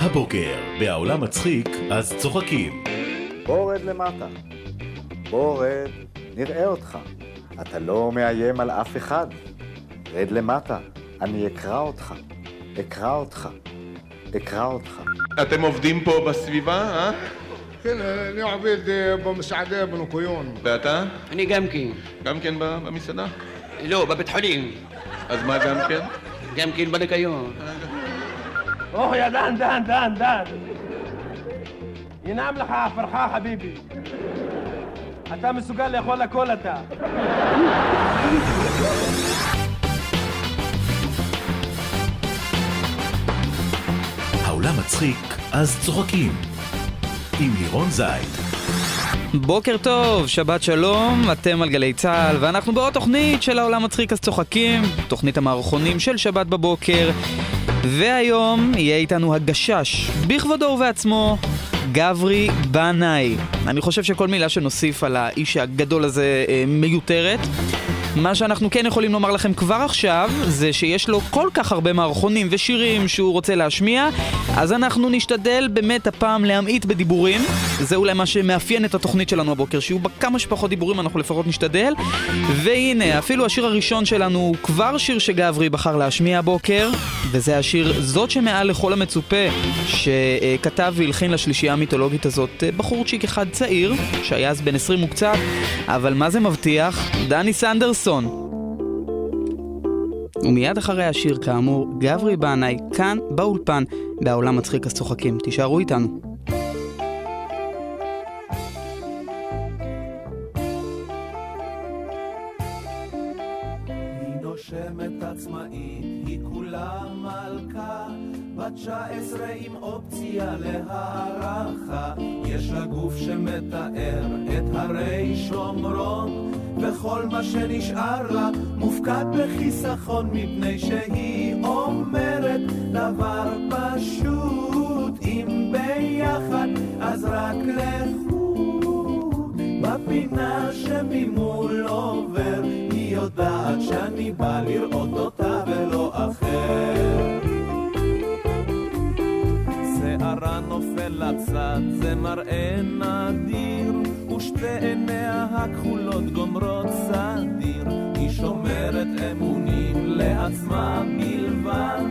הבוקר, בעולם מצחיק, אז צוחקים. בוא רד למטה. בוא רד, נראה אותך. אתה לא מאיים על אף אחד. רד למטה, אני אקרא אותך. אקרא אותך. אקרא אותך. אתם עובדים פה בסביבה, אה? כן, אני עובד אה, במסעדה בניקיון. ואתה? אני גם כן. גם כן במסעדה? לא, בבית חולים. אז מה גם כן? גם כן בניקיון. אוח יא דן, דן, דן, דן. ינעם לך עפרך חביבי. אתה מסוגל לאכול הכל אתה. העולם מצחיק, אז צוחקים. עם לירון זייד. בוקר טוב, שבת שלום, אתם על גלי צה"ל, ואנחנו בעוד תוכנית של העולם מצחיק אז צוחקים, תוכנית המערכונים של שבת בבוקר, והיום יהיה איתנו הגשש, בכבודו ובעצמו, גברי בנאי. אני חושב שכל מילה שנוסיף על האיש הגדול הזה אה, מיותרת. מה שאנחנו כן יכולים לומר לכם כבר עכשיו, זה שיש לו כל כך הרבה מערכונים ושירים שהוא רוצה להשמיע, אז אנחנו נשתדל באמת הפעם להמעיט בדיבורים. זה אולי מה שמאפיין את התוכנית שלנו הבוקר, שיהיו בה כמה שפחות דיבורים, אנחנו לפחות נשתדל. והנה, אפילו השיר הראשון שלנו הוא כבר שיר שגברי בחר להשמיע הבוקר, וזה השיר "זאת שמעל לכל המצופה", שכתב והלחין לשלישייה המיתולוגית הזאת אה, בחורצ'יק אחד צעיר, שהיה אז בן 20 וקצת, אבל מה זה מבטיח? דני סנדרסון. ומיד אחרי השיר, כאמור, גברי בנאי, כאן באולפן, בעולם מצחיק אז צוחקים. תישארו איתנו. מה שנשאר לה מופקד בחיסכון, מפני שהיא אומרת דבר פשוט, אם ביחד אז רק לחוד. בפינה שממול עובר, היא יודעת שאני בא לראות אותה ולא אחר. שערה נופל לצד, זה מראה נדיר, ושתי עיניה הכחולות גומרות סדיר. היא שומרת אמונים לעצמה בלבד,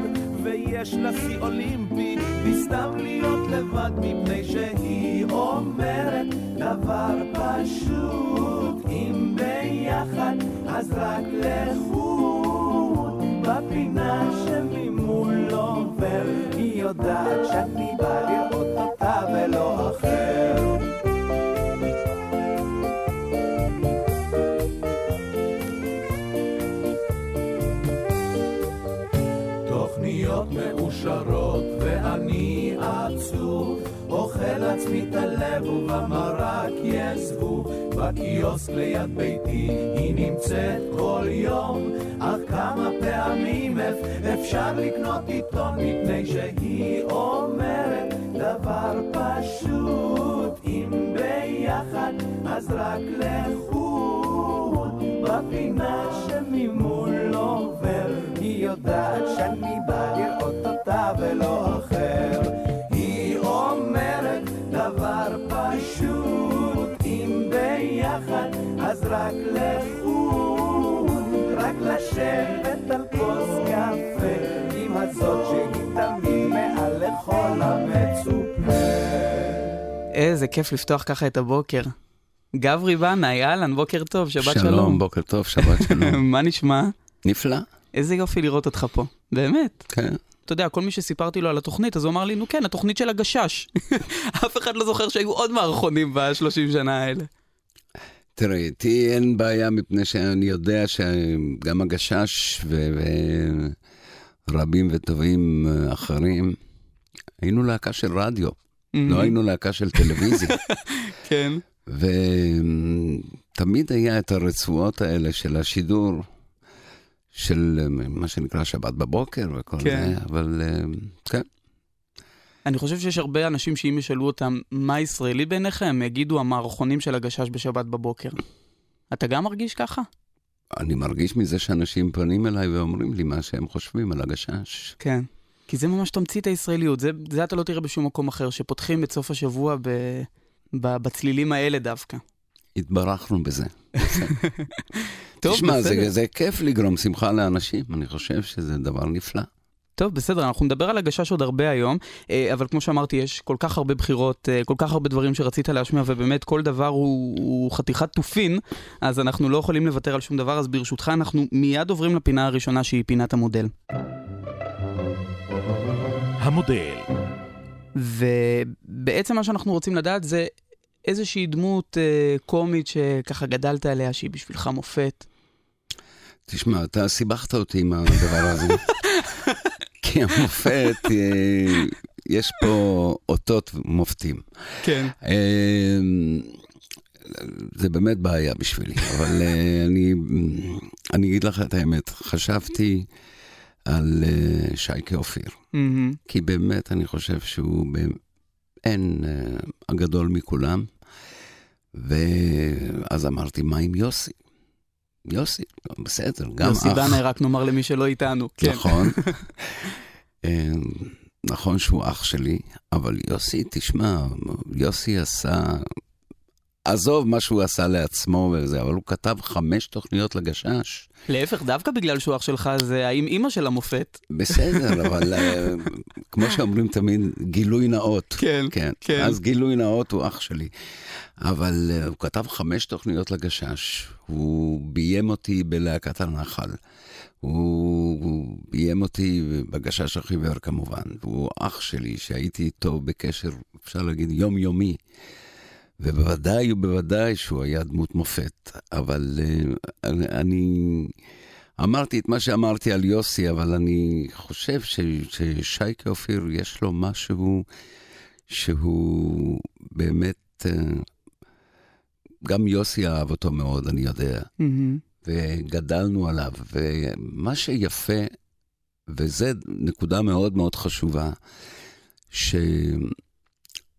ויש לה שיא אולימפי, בסתם להיות לבד, מפני שהיא אומרת דבר פשוט, אם ביחד אז רק לחוד, בפינה שממול עובר, היא יודעת שאני בא לראות אותה ולא אחר. הלב ובמרק יעזבו. בקיוסק ליד ביתי היא נמצאת כל יום. אך כמה פעמים אפ- אפשר לקנות עיתון מפני שהיא אומרת דבר פשוט. אם ביחד אז רק לחוד. בפינה שממול עובר היא יודעת שאני בא לראות אותה ולא אחר רק לחוד רק לשבת על כוס קפה עם הזאת שהיא תמיד מעל לכל המצופה איזה כיף לפתוח ככה את הבוקר. גברי בנאי, אהלן, בוקר טוב, שבת שלום. שלום, בוקר טוב, שבת שלום. מה נשמע? נפלא, איזה יופי לראות אותך פה. באמת. כן. אתה יודע, כל מי שסיפרתי לו על התוכנית, אז הוא אמר לי, נו כן, התוכנית של הגשש. אף אחד לא זוכר שהיו עוד מערכונים בשלושים שנה האלה. תראה, איתי אין בעיה מפני שאני יודע שגם הגשש ו- ורבים וטובים אחרים, היינו להקה של רדיו, לא היינו להקה של טלוויזיה. כן. ותמיד היה את הרצועות האלה של השידור, של מה שנקרא שבת בבוקר וכל כן. זה, אבל אה, כן. אני חושב שיש הרבה אנשים שאם ישאלו אותם מה ישראלי בעיניך, הם יגידו המערכונים של הגשש בשבת בבוקר. אתה גם מרגיש ככה? אני מרגיש מזה שאנשים פונים אליי ואומרים לי מה שהם חושבים על הגשש. כן. כי זה ממש תמצית הישראליות, זה, זה אתה לא תראה בשום מקום אחר, שפותחים את סוף השבוע ב, ב, בצלילים האלה דווקא. התברכנו בזה. טוב, תשמע, בסדר. זה, זה כיף לגרום שמחה לאנשים, אני חושב שזה דבר נפלא. טוב, בסדר, אנחנו נדבר על הגשש עוד הרבה היום, אה, אבל כמו שאמרתי, יש כל כך הרבה בחירות, אה, כל כך הרבה דברים שרצית להשמיע, ובאמת כל דבר הוא, הוא חתיכת תופין, אז אנחנו לא יכולים לוותר על שום דבר, אז ברשותך אנחנו מיד עוברים לפינה הראשונה שהיא פינת המודל. המודל. ובעצם מה שאנחנו רוצים לדעת זה איזושהי דמות אה, קומית שככה גדלת עליה, שהיא בשבילך מופת. תשמע, אתה סיבכת אותי עם הדבר הזה. כי המופת, אה, יש פה אותות מופתים. כן. אה, זה באמת בעיה בשבילי, אבל אה, אני, אני אגיד לך את האמת, חשבתי על שייקה אופיר. כי באמת אני חושב שהוא אין הגדול מכולם, ואז אמרתי, מה עם יוסי? יוסי, בסדר, גם יוסי אח. בנאי, רק נאמר למי שלא איתנו. כן. נכון. אה, נכון שהוא אח שלי, אבל יוסי, תשמע, יוסי עשה... עזוב מה שהוא עשה לעצמו וזה, אבל הוא כתב חמש תוכניות לגשש. להפך, דווקא בגלל שהוא אח שלך, זה האם אימא של המופת. בסדר, אבל אה, כמו שאומרים תמיד, גילוי נאות. כן, כן. כן. אז גילוי נאות הוא אח שלי. אבל אה, הוא כתב חמש תוכניות לגשש, הוא ביים אותי בלהקת הנחל. הוא, הוא ביים אותי בגשש החיוור כמובן, והוא אח שלי שהייתי איתו בקשר, אפשר להגיד, יומיומי. ובוודאי ובוודאי שהוא היה דמות מופת, אבל uh, אני, אמרתי את מה שאמרתי על יוסי, אבל אני חושב ש, ששייקה אופיר יש לו משהו שהוא באמת, uh, גם יוסי אהב אותו מאוד, אני יודע. מהמם. וגדלנו עליו, ומה שיפה, וזו נקודה מאוד מאוד חשובה,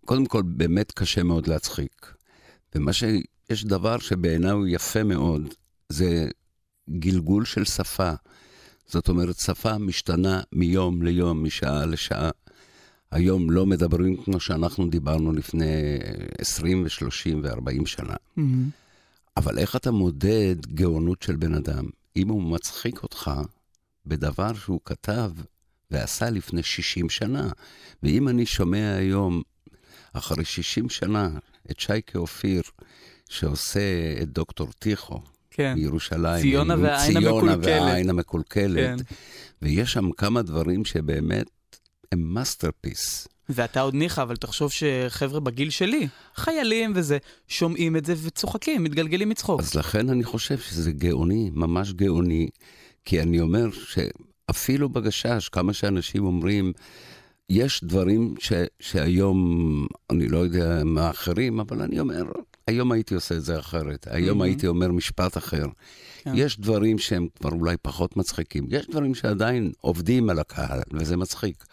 שקודם כל באמת קשה מאוד להצחיק. ומה ש... יש דבר שבעיניי הוא יפה מאוד, זה גלגול של שפה. זאת אומרת, שפה משתנה מיום ליום, משעה לשעה. היום לא מדברים כמו שאנחנו דיברנו לפני 20 ו-30 ו-40 שנה. מהמם. אבל איך אתה מודד גאונות של בן אדם? אם הוא מצחיק אותך בדבר שהוא כתב ועשה לפני 60 שנה, ואם אני שומע היום, אחרי 60 שנה, את שייקה אופיר, שעושה את דוקטור טיחו, כן. בירושלים, ציונה והעין ציונה המקולקלת. והעין המקולקלת, כן. ויש שם כמה דברים שבאמת הם masterpiece. ואתה עוד ניחא, אבל תחשוב שחבר'ה בגיל שלי, חיילים וזה, שומעים את זה וצוחקים, מתגלגלים מצחוק. אז לכן אני חושב שזה גאוני, ממש גאוני, כי אני אומר שאפילו בגשש, כמה שאנשים אומרים, יש דברים ש, שהיום, אני לא יודע מה אחרים, אבל אני אומר, היום הייתי עושה את זה אחרת, היום Mhm. הייתי אומר משפט אחר. כן. יש דברים שהם כבר אולי פחות מצחיקים, יש דברים שעדיין עובדים על הקהל, וזה מצחיק.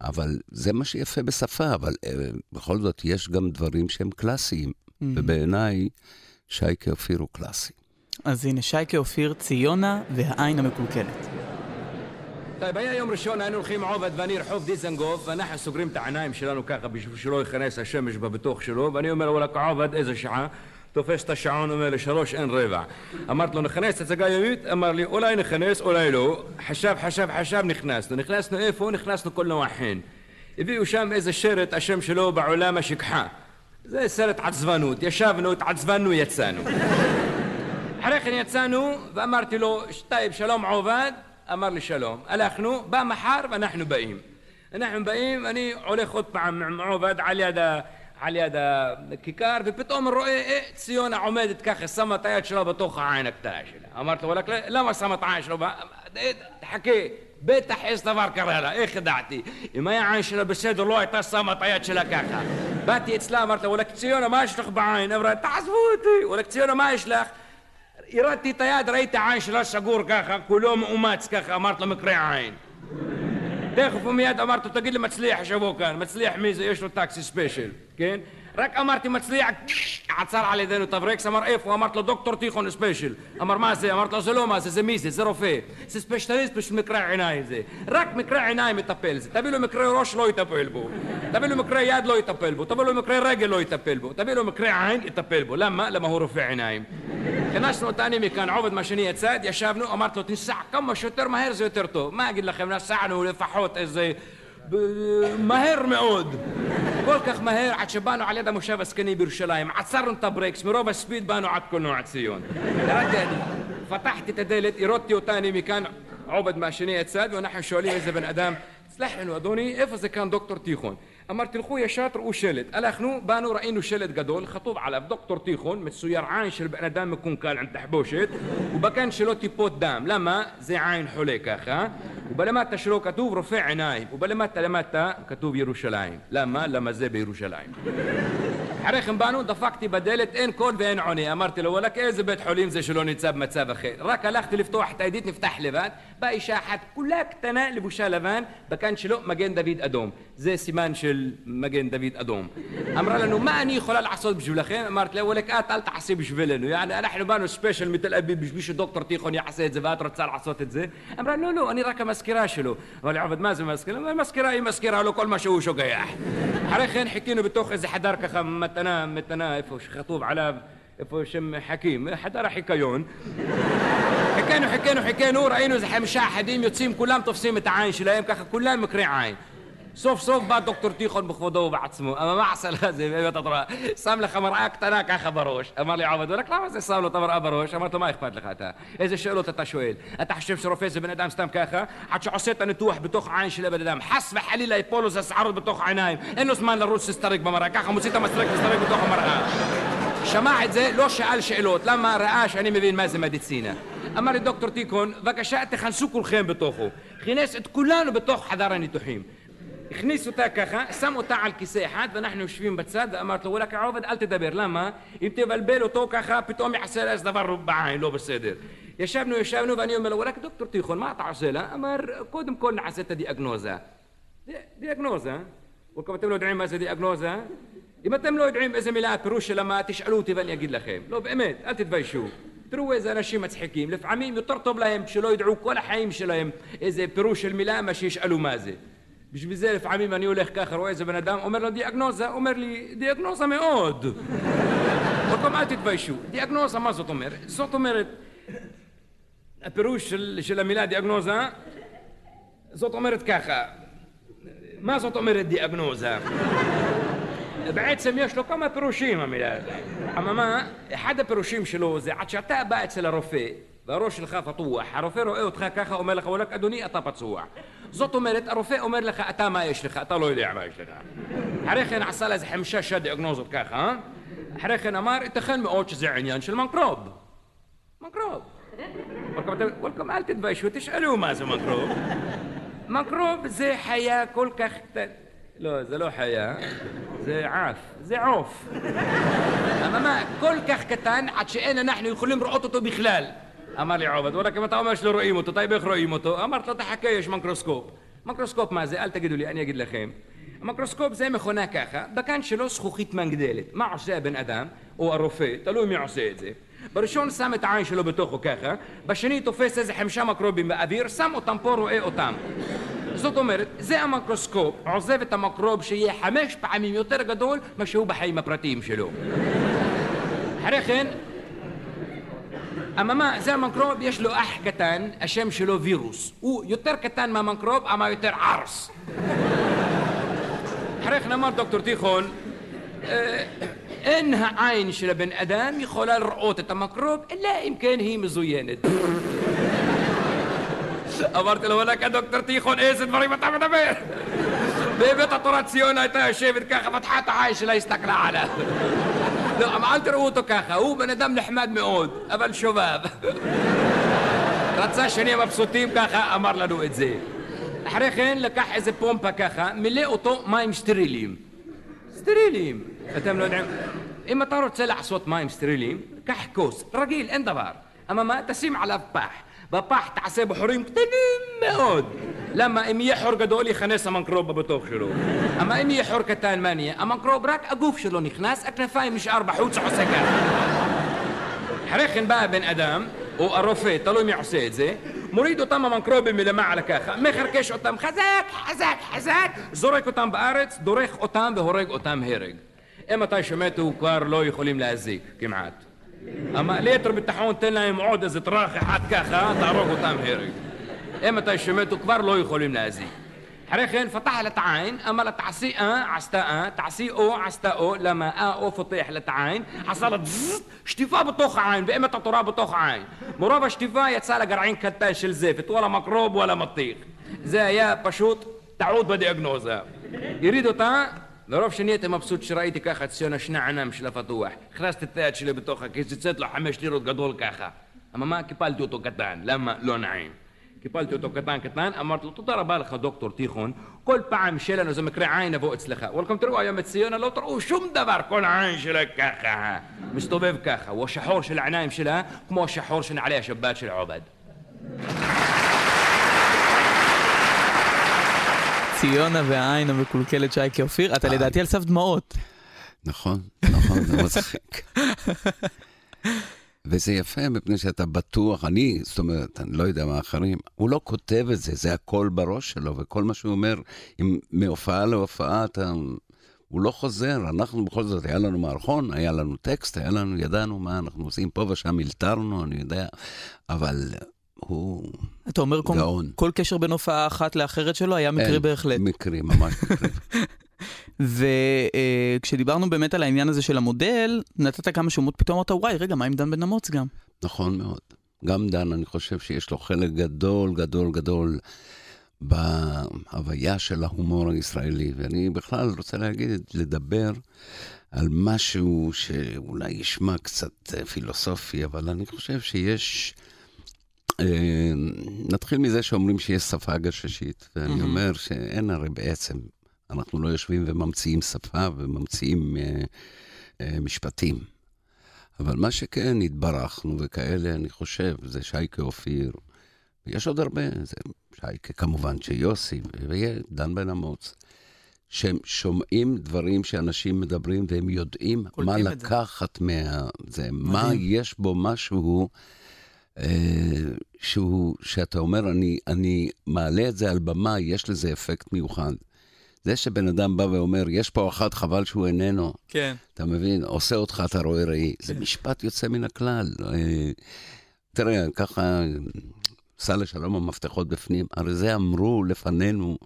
אבל זה מה שיפה בשפה, אבל אה, בכל זאת יש גם דברים שהם קלאסיים, מהמם. ובעיניי שייקה אופיר הוא קלאסי. אז הנה, שייקה אופיר, ציונה והעין המקולקלת. טוב, היה יום ראשון, היינו הולכים עובד ואני רחוב דיזנגוף, ואנחנו סוגרים את העיניים שלנו ככה בשביל שלא ייכנס השמש בביטוח שלו, ואני אומר וואלכ עובד, איזה שעה? תופס את השעון, אומר לי שלוש אין רבע. אמרתי לו נכנס הצגה יומית? אמר לי אולי נכנס, אולי לא. חשב, חשב, חשב, נכנסנו. נכנסנו איפה? נכנסנו קולנוע חן. הביאו שם איזה סרט, השם שלו בעולם השכחה. זה סרט עצבנות. ישבנו, התעצבנו, יצאנו. אחרי כן יצאנו, ואמרתי לו, طيب, שלום עובד. אמר לי שלום הלכנו בא מחר ואנחנו באים אנחנו באים אני הולך עוד פעם עם עובד על יד ה... על יד הכיכר ופתאום רואה אה, ציונה עומדת ככה שמה את היד שלה בתוך העין הקטנה שלה אמרתי לו "ولك, למה שמה את העין שלו ב- אה, תחכה בטח איזה דבר קרה לה איך ידעתי אם היה העין שלה בסדר לא הייתה שמה את היד שלה ככה באתי אצלה אמרתי לה הורדתי את היד, ראיתי העין שלה סגור ככה, כולו מאומץ ככה, אמרת לו מקרה עין. תכף ומיד אמרתי לו, תגיד לי, מצליח שבוא כאן, מצליח מי זה? יש לו taxi special, כן? רק אמרתי מצליח, עצר על ידינו את הברקס, אמר איפה? אמרתי לו דוקטור תיכון special. אמר מה זה? אמרתי לו זה לא מה זה, זה מי זה? זה רופא. זה specialist בשביל מקרה עיניים זה. רק מקרה עיניים מטפל זה. תביא לו מקרה ראש לא יטפל בו. תביא לו מקרה יד לא יטפל בו. תביא לו מקרה רגל לא יטפל בו. תביא לו מקרה עין יטפל בו. למה? למה הוא רופא עיניים. כנסנו אותנו מכאן, עובד מהשני הצד, ישבנו, אמרתי לו תנסע כמה שיותר מהר זה יותר טוב. מה אגיד לכם, מהר מאוד. כל כך מהר עד שבאנו על יד המושב הזקנים בירושלים, עצרנו את הברקס, מרוב ה speed באנו עד קולנוע ציון. ירדתי אני, פתחתי את הדלת, הרודתי אותני מכאן, עובד מהשני יצד, ואנחנו שואלים איזה בן אדם, סלח לנו אדוני, איפה זה כאן דוקטור תיכון? אמר תלכו ישר תראו שלט. הלכנו, באנו, ראינו שלט גדול, כתוב עליו דוקטור תיכון, מצויר עין של בן אדם מקונקל עם תחבושת, ובכאן שלו טיפות דם. למה? זה עין חולה ככה. ובלמטה שלו כתוב רופא עיניים, ובלמטה למטה כתוב ירושלים. למה? למה זה בירושלים. אחרי כן באנו, דפקתי בדלת, אין קול ואין עונה. אמרתי לו, ولك, איזה בית חולים זה שלא נמצא במצב אחר. רק הלכתי לפתוח את הידית, נפתח לבד. באה אישה אחת, כולה קטנה, לבושה לבן, בכאן שלו מגן דוד אדום. זה סימן של מגן דוד אדום. אמרה לנו, מה אני יכולה לעשות בשבילכם? אמרתי לה, ولك, את אל תעשי בשבילנו. יעני, אנחנו באנו special מתל אביב בשביל שדוקטור תיכון יעשה את זה, ואת רוצה לעשות את זה? אמרה, לא, לא, אני רק המזכירה שלו. אבל עובד, מה זה מזכירה? מזכירה היא מזכירה לו כל מה שהוא שוכח. אחרי כן חיכינו בתוך איזה חדר ככה, מתנה, מתנה, איפה שכתוב עליו, איפה שם חכים, חדר החיקיון. חיכינו, חיכינו, חיכינו, ראינו איזה חמישה אחדים יוצאים, כולם תופסים את העין שלהם, ככה כולם מקרי עין. סוף סוף בא דוקטור תיכון בכבודו ובעצמו, אמר מה עשה לך זה, באמת אתה רואה, שם לך מראה קטנה ככה בראש. אמר לי עבד, רק למה זה שם לו את המראה בראש? אמרתי לו, מה אכפת לך אתה? איזה שאלות אתה שואל? אתה חושב שרופא זה בן אדם סתם ככה? עד שעושה את הניתוח בתוך העין של הבן אדם, חס וחלילה יפול לו זה שערות בתוך העיניים, אין לו זמן לרוץ להסתרק במראה, ככה מוציא את המסרק להסתרק בתוך המראה. שמע את זה, לא שאל שאלות, למה ראה שאני מבין מה זה מדיצינה. אמר לי דוקטור תיקון, בבקשה תכנסו כולכם בתוכו. כינס את כולנו בתוך חדר הניתוחים. הכניס אותה ככה, שם אותה על כיסא אחד, ואנחנו יושבים בצד, ואמרתי לו, וואלכ עובד, אל תדבר, למה? אם תבלבל אותו ככה, פתאום יעשה לה איזה דבר בעין, לא בסדר. ישבנו, ישבנו, ואני אומר לו, וואלכ דוקטור תיכון, מה אתה עושה לה? אמר, קודם כל נעשה את הדיאגנוזה. די- דיאגנוזה? וואלכ אתם לא יודעים מה זה דיאגנוזה? אם אתם לא יודעים איזה מילה הפירוש שלה מה, תשאלו אותי ואני אגיד לכם. לא, באמת, אל תתביישו. תראו איזה אנשים מצחיקים, לפעמים יותר טוב להם שלא ידעו כל החיים שלהם איזה פירוש של מילה מה שישאלו מה זה. בשביל זה לפעמים אני הולך ככה, רואה איזה בן אדם, אומר לו דיאגנוזה, אומר לי, דיאגנוזה מאוד. עוד פעם, אל תתביישו. דיאגנוזה, מה זאת אומרת? זאת אומרת, הפירוש של, של המילה דיאגנוזה, זאת אומרת ככה, מה זאת אומרת דיאגנוזה? בעצם יש לו כמה פירושים המילה הזאת. אממה, אחד הפירושים שלו זה עד שאתה בא אצל הרופא והראש שלך פתוח, הרופא רואה אותך ככה, אומר לך, וואלכ אדוני, אתה פצוע. זאת אומרת, הרופא אומר לך, אתה מה יש לך, אתה לא יודע מה יש לך. אחרי כן עשה לה איזה חמישה שש דיאגנוזות ככה, אה? אחרי כן אמר, ייתכן מאוד שזה עניין של מנקרוב. מנקרוב. וולקום, אתם- וולקום, אל תתביישו, תשאלו מה זה מנקרוב. מנקרוב זה חיה כל כך קטנה. לא, זה לא חיה, זה עוף, זה עוף. אממה, כל אמר לי עובד, וואלק אם אתה אומר שלא רואים אותו, טייב איך רואים אותו? אמרתי לו, תחכה, יש מיקרוסקופ. מיקרוסקופ מה זה? אל תגידו לי, אני אגיד לכם. המיקרוסקופ זה מכונה ככה, בכאן שלו זכוכית מנגדלת. מה עושה הבן אדם, או הרופא, תלוי מי עושה את זה. בראשון שם את העין שלו בתוכו ככה, בשני תופס איזה חמישה מקרובים באוויר, שם אותם פה, רואה אותם. זאת אומרת, זה המיקרוסקופ עוזב את המקרוב שיהיה חמש פעמים יותר גדול ממה שהוא בחיים הפרטיים שלו. אחרי כן, אממה, זה המיקרוב, יש לו אח קטן, השם שלו וירוס. הוא יותר קטן מהמיקרוב, אבל יותר ערס. אחרי כן אמר דוקטור תיכון, אה, אין העין של הבן אדם יכולה לראות את המיקרוב, אלא אם כן היא מזוינת. אמרתי לו, וואלכ, דוקטור תיכון, איזה דברים אתה מדבר? באמת התורת ציון הייתה יושבת ככה, לא, אל תראו אותו ככה, הוא בן אדם נחמד מאוד, אבל שובב. רצה שנהיה מבסוטים ככה, אמר לנו את זה. אחרי כן לקח איזה פומפה ככה, מילא אותו מים סטריליים. סטריליים. אתם לא יודעים... אם אתה רוצה לעשות מים סטריליים, קח כוס, רגיל, אין דבר. אממה, תשים עליו פח. בפח תעשה בחורים קטנים מאוד. למה אם יהיה חור גדול יכנס המנקרוב בתוך שלו. אבל אם יהיה חור קטן מה נהיה? המנקרוב רק הגוף שלו נכנס, הכנפיים נשאר בחוץ עושה ככה. אחרי כן בא הבן אדם, או הרופא, תלוי מי עושה את זה, מוריד אותם המנקרובים מלמעלה ככה, מחרקש אותם חזק, חזק, חזק, זורק אותם בארץ, דורך אותם והורג אותם הרג. אם מתי שמתו כבר לא יכולים להזיק, כמעט. אבל ליתר ביטחון תן להם עוד איזה טראח אחד ככה, תהרוג אותם הרג. אם מתי שמתו כבר לא יכולים להזיק. אחרי כן פתח לה את העין, אמר לה תעשי אה, עשתה אה, תעשי או, עשתה או, למה אה פותח העין, עשה לה שטיפה בתוך העין, באמת התורה בתוך העין. מרוב השטיפה יצא לה גרעין קטן של זפת, וואלה מקרוב וואלה מטיח. זה היה פשוט טעות בדיאגנוזה. הריד אותה, מרוב שנהייתי מבסוט שראיתי ככה ציון השני ענם של הפתוח. הכנסתי את היד שלי בתוך הכיס, יצאת לו חמש לירות גדול ככה. אבל מה? קיפלתי אותו קטן, למה? לא נעים. קיפלתי אותו קטן קטן, אמרתי לו תודה רבה לך דוקטור תיכון, כל פעם שיהיה לנו איזה מקרה עין נבוא אצלך. וולקום תראו היום את ציונה, לא תראו שום דבר, כל העין שלה ככה, מסתובב ככה, והשחור של העיניים שלה כמו השחור של נעלי השבת של עובד. ציונה והעין המקולקלת שייקי אופיר, אתה לדעתי על סף דמעות. נכון, נכון, זה מצחיק. וזה יפה מפני שאתה בטוח, אני, זאת אומרת, אני לא יודע מה אחרים, הוא לא כותב את זה, זה הכל בראש שלו, וכל מה שהוא אומר, אם מהופעה להופעה אתה... הוא לא חוזר, אנחנו בכל זאת, היה לנו מערכון, היה לנו טקסט, היה לנו, ידענו מה אנחנו עושים פה ושם, הלתרנו, אני יודע, אבל הוא אתה אומר כל, גאון. כל קשר בין הופעה אחת לאחרת שלו היה מקרי אין, בהחלט. מקרי, ממש מקרי. וכשדיברנו באמת על העניין הזה של המודל, נתת כמה שמות, פתאום אמרת, וואי, רגע, מה עם דן בן אמוץ גם? נכון מאוד. גם דן, אני חושב שיש לו חלק גדול, גדול, גדול בהוויה של ההומור הישראלי. ואני בכלל רוצה להגיד, לדבר על משהו שאולי ישמע קצת אה, פילוסופי, אבל אני חושב שיש... אה, נתחיל מזה שאומרים שיש שפה גששית, ואני. אומר שאין הרי בעצם, אנחנו לא יושבים וממציאים שפה וממציאים אה, אה, משפטים. אבל מה שכן התברכנו וכאלה, אני חושב, זה שייקה אופיר, ויש עוד הרבה, זה שייקה כמובן, שיוסי, ודן בן אמוץ, שהם שומעים דברים שאנשים מדברים והם יודעים מה את זה. לקחת מה... זה, מה. יש בו משהו שהוא, שאתה אומר, אני, אני מעלה את זה על במה, יש לזה אפקט מיוחד. זה שבן אדם בא ואומר, יש פה אחד, חבל שהוא איננו, כן. אתה מבין? עושה אותך, אתה רואה ראי. זה משפט יוצא מן הכלל. אה, תראה, ככה, סע לשלום המפתחות בפנים, הרי זה אמרו לפנינו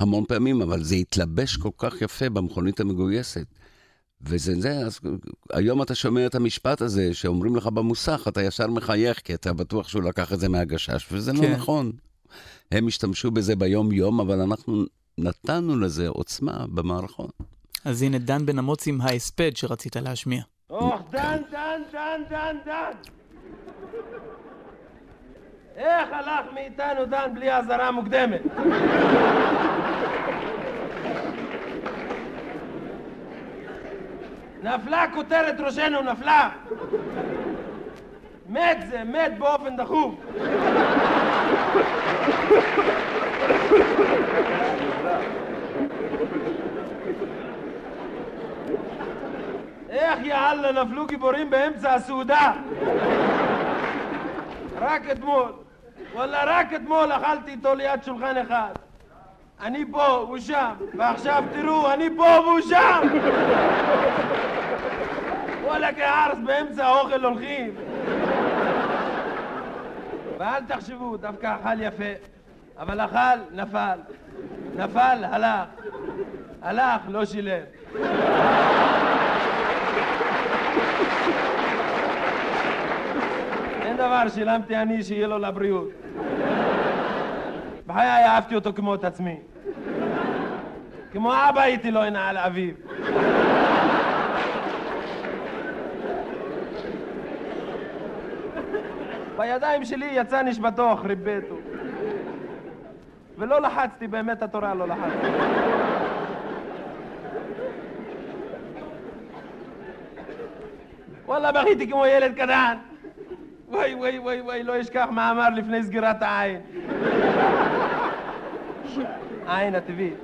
המון פעמים, אבל זה התלבש כל כך יפה במכונית המגויסת. וזה זה, אז היום אתה שומע את המשפט הזה שאומרים לך במוסך, אתה ישר מחייך, כי אתה בטוח שהוא לקח את זה מהגשש, וזה לא כן. נכון. הם השתמשו בזה ביום-יום, אבל אנחנו נתנו לזה עוצמה במערכון. אז הנה דן בן אמוץ עם ההספד שרצית להשמיע. אוח, דן, דן, דן, דן, דן. איך הלך מאיתנו דן בלי אזהרה מוקדמת? נפלה כותרת ראשנו, נפלה. מת זה, מת באופן דחוף. איך יאללה נפלו גיבורים באמצע הסעודה? רק אתמול, וואלה רק אתמול אכלתי איתו ליד שולחן אחד. אני פה, הוא שם, ועכשיו תראו, אני פה והוא שם! וואלה כערס באמצע האוכל הולכים. ואל תחשבו, דווקא אכל יפה. אבל אכל, נפל. נפל, הלך. הלך, לא שילם. אין דבר, שילמתי אני, שיהיה לו לבריאות. בחיי אהבתי אותו כמו את עצמי. כמו אבא הייתי לו הנה על אביו. בידיים שלי יצא נשמתו אחרי ביתו. ולא לחצתי, באמת התורה לא לחצתי. וואלה, בכיתי כמו ילד קטן. וואי, וואי, וואי, וואי, לא אשכח מה אמר לפני סגירת העין. העין הטבעית.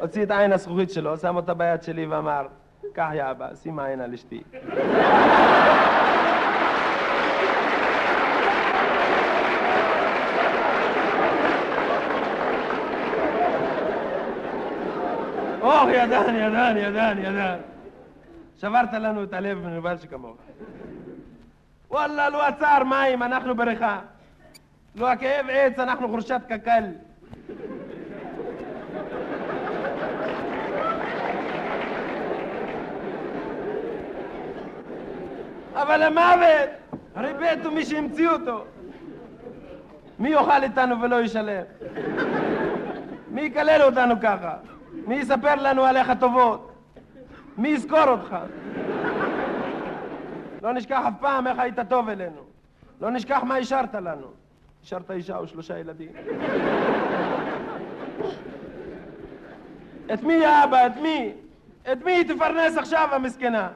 הוציא את העין הזכוכית שלו, שם אותה ביד שלי ואמר, קח יא אבא, שים עין על אשתי. אוח, ידען, ידען, ידען, ידען. שברת לנו את הלב מנוול שכמוך. וואלה, לו הצער מים, אנחנו בריכה. לו הכאב עץ, אנחנו חורשת קק"ל. אבל המוות, הרי בית הוא מי שהמציא אותו. מי יאכל איתנו ולא ישלם? מי יקלל אותנו ככה? מי יספר לנו עליך טובות? מי יזכור אותך? לא נשכח אף פעם איך היית טוב אלינו. לא נשכח מה השארת לנו. השארת אישה ושלושה ילדים. את מי, אבא? את מי? את מי תפרנס עכשיו, המסכנה?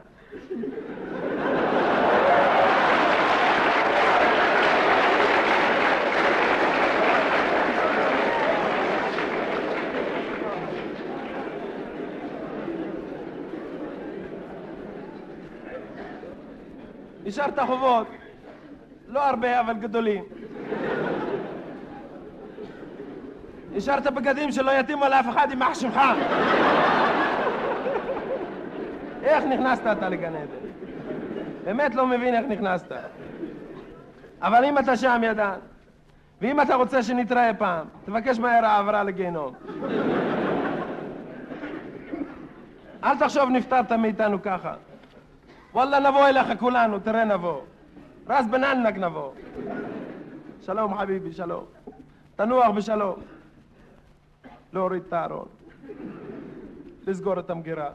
השארת חובות, לא הרבה אבל גדולים. השארת בגדים שלא יתאימו לאף אחד יימח שמך. איך נכנסת אתה לגן עדן? באמת לא מבין איך נכנסת. אבל אם אתה שם ידן, ואם אתה רוצה שנתראה פעם, תבקש מהר העברה לגיהנום. אל תחשוב נפטרת מאיתנו ככה. וואלה נבוא אליך כולנו, תראה נבוא. רס בננק נבוא. שלום חביבי, שלום. תנוח בשלום. להוריד את הארון. לסגור את המגירה.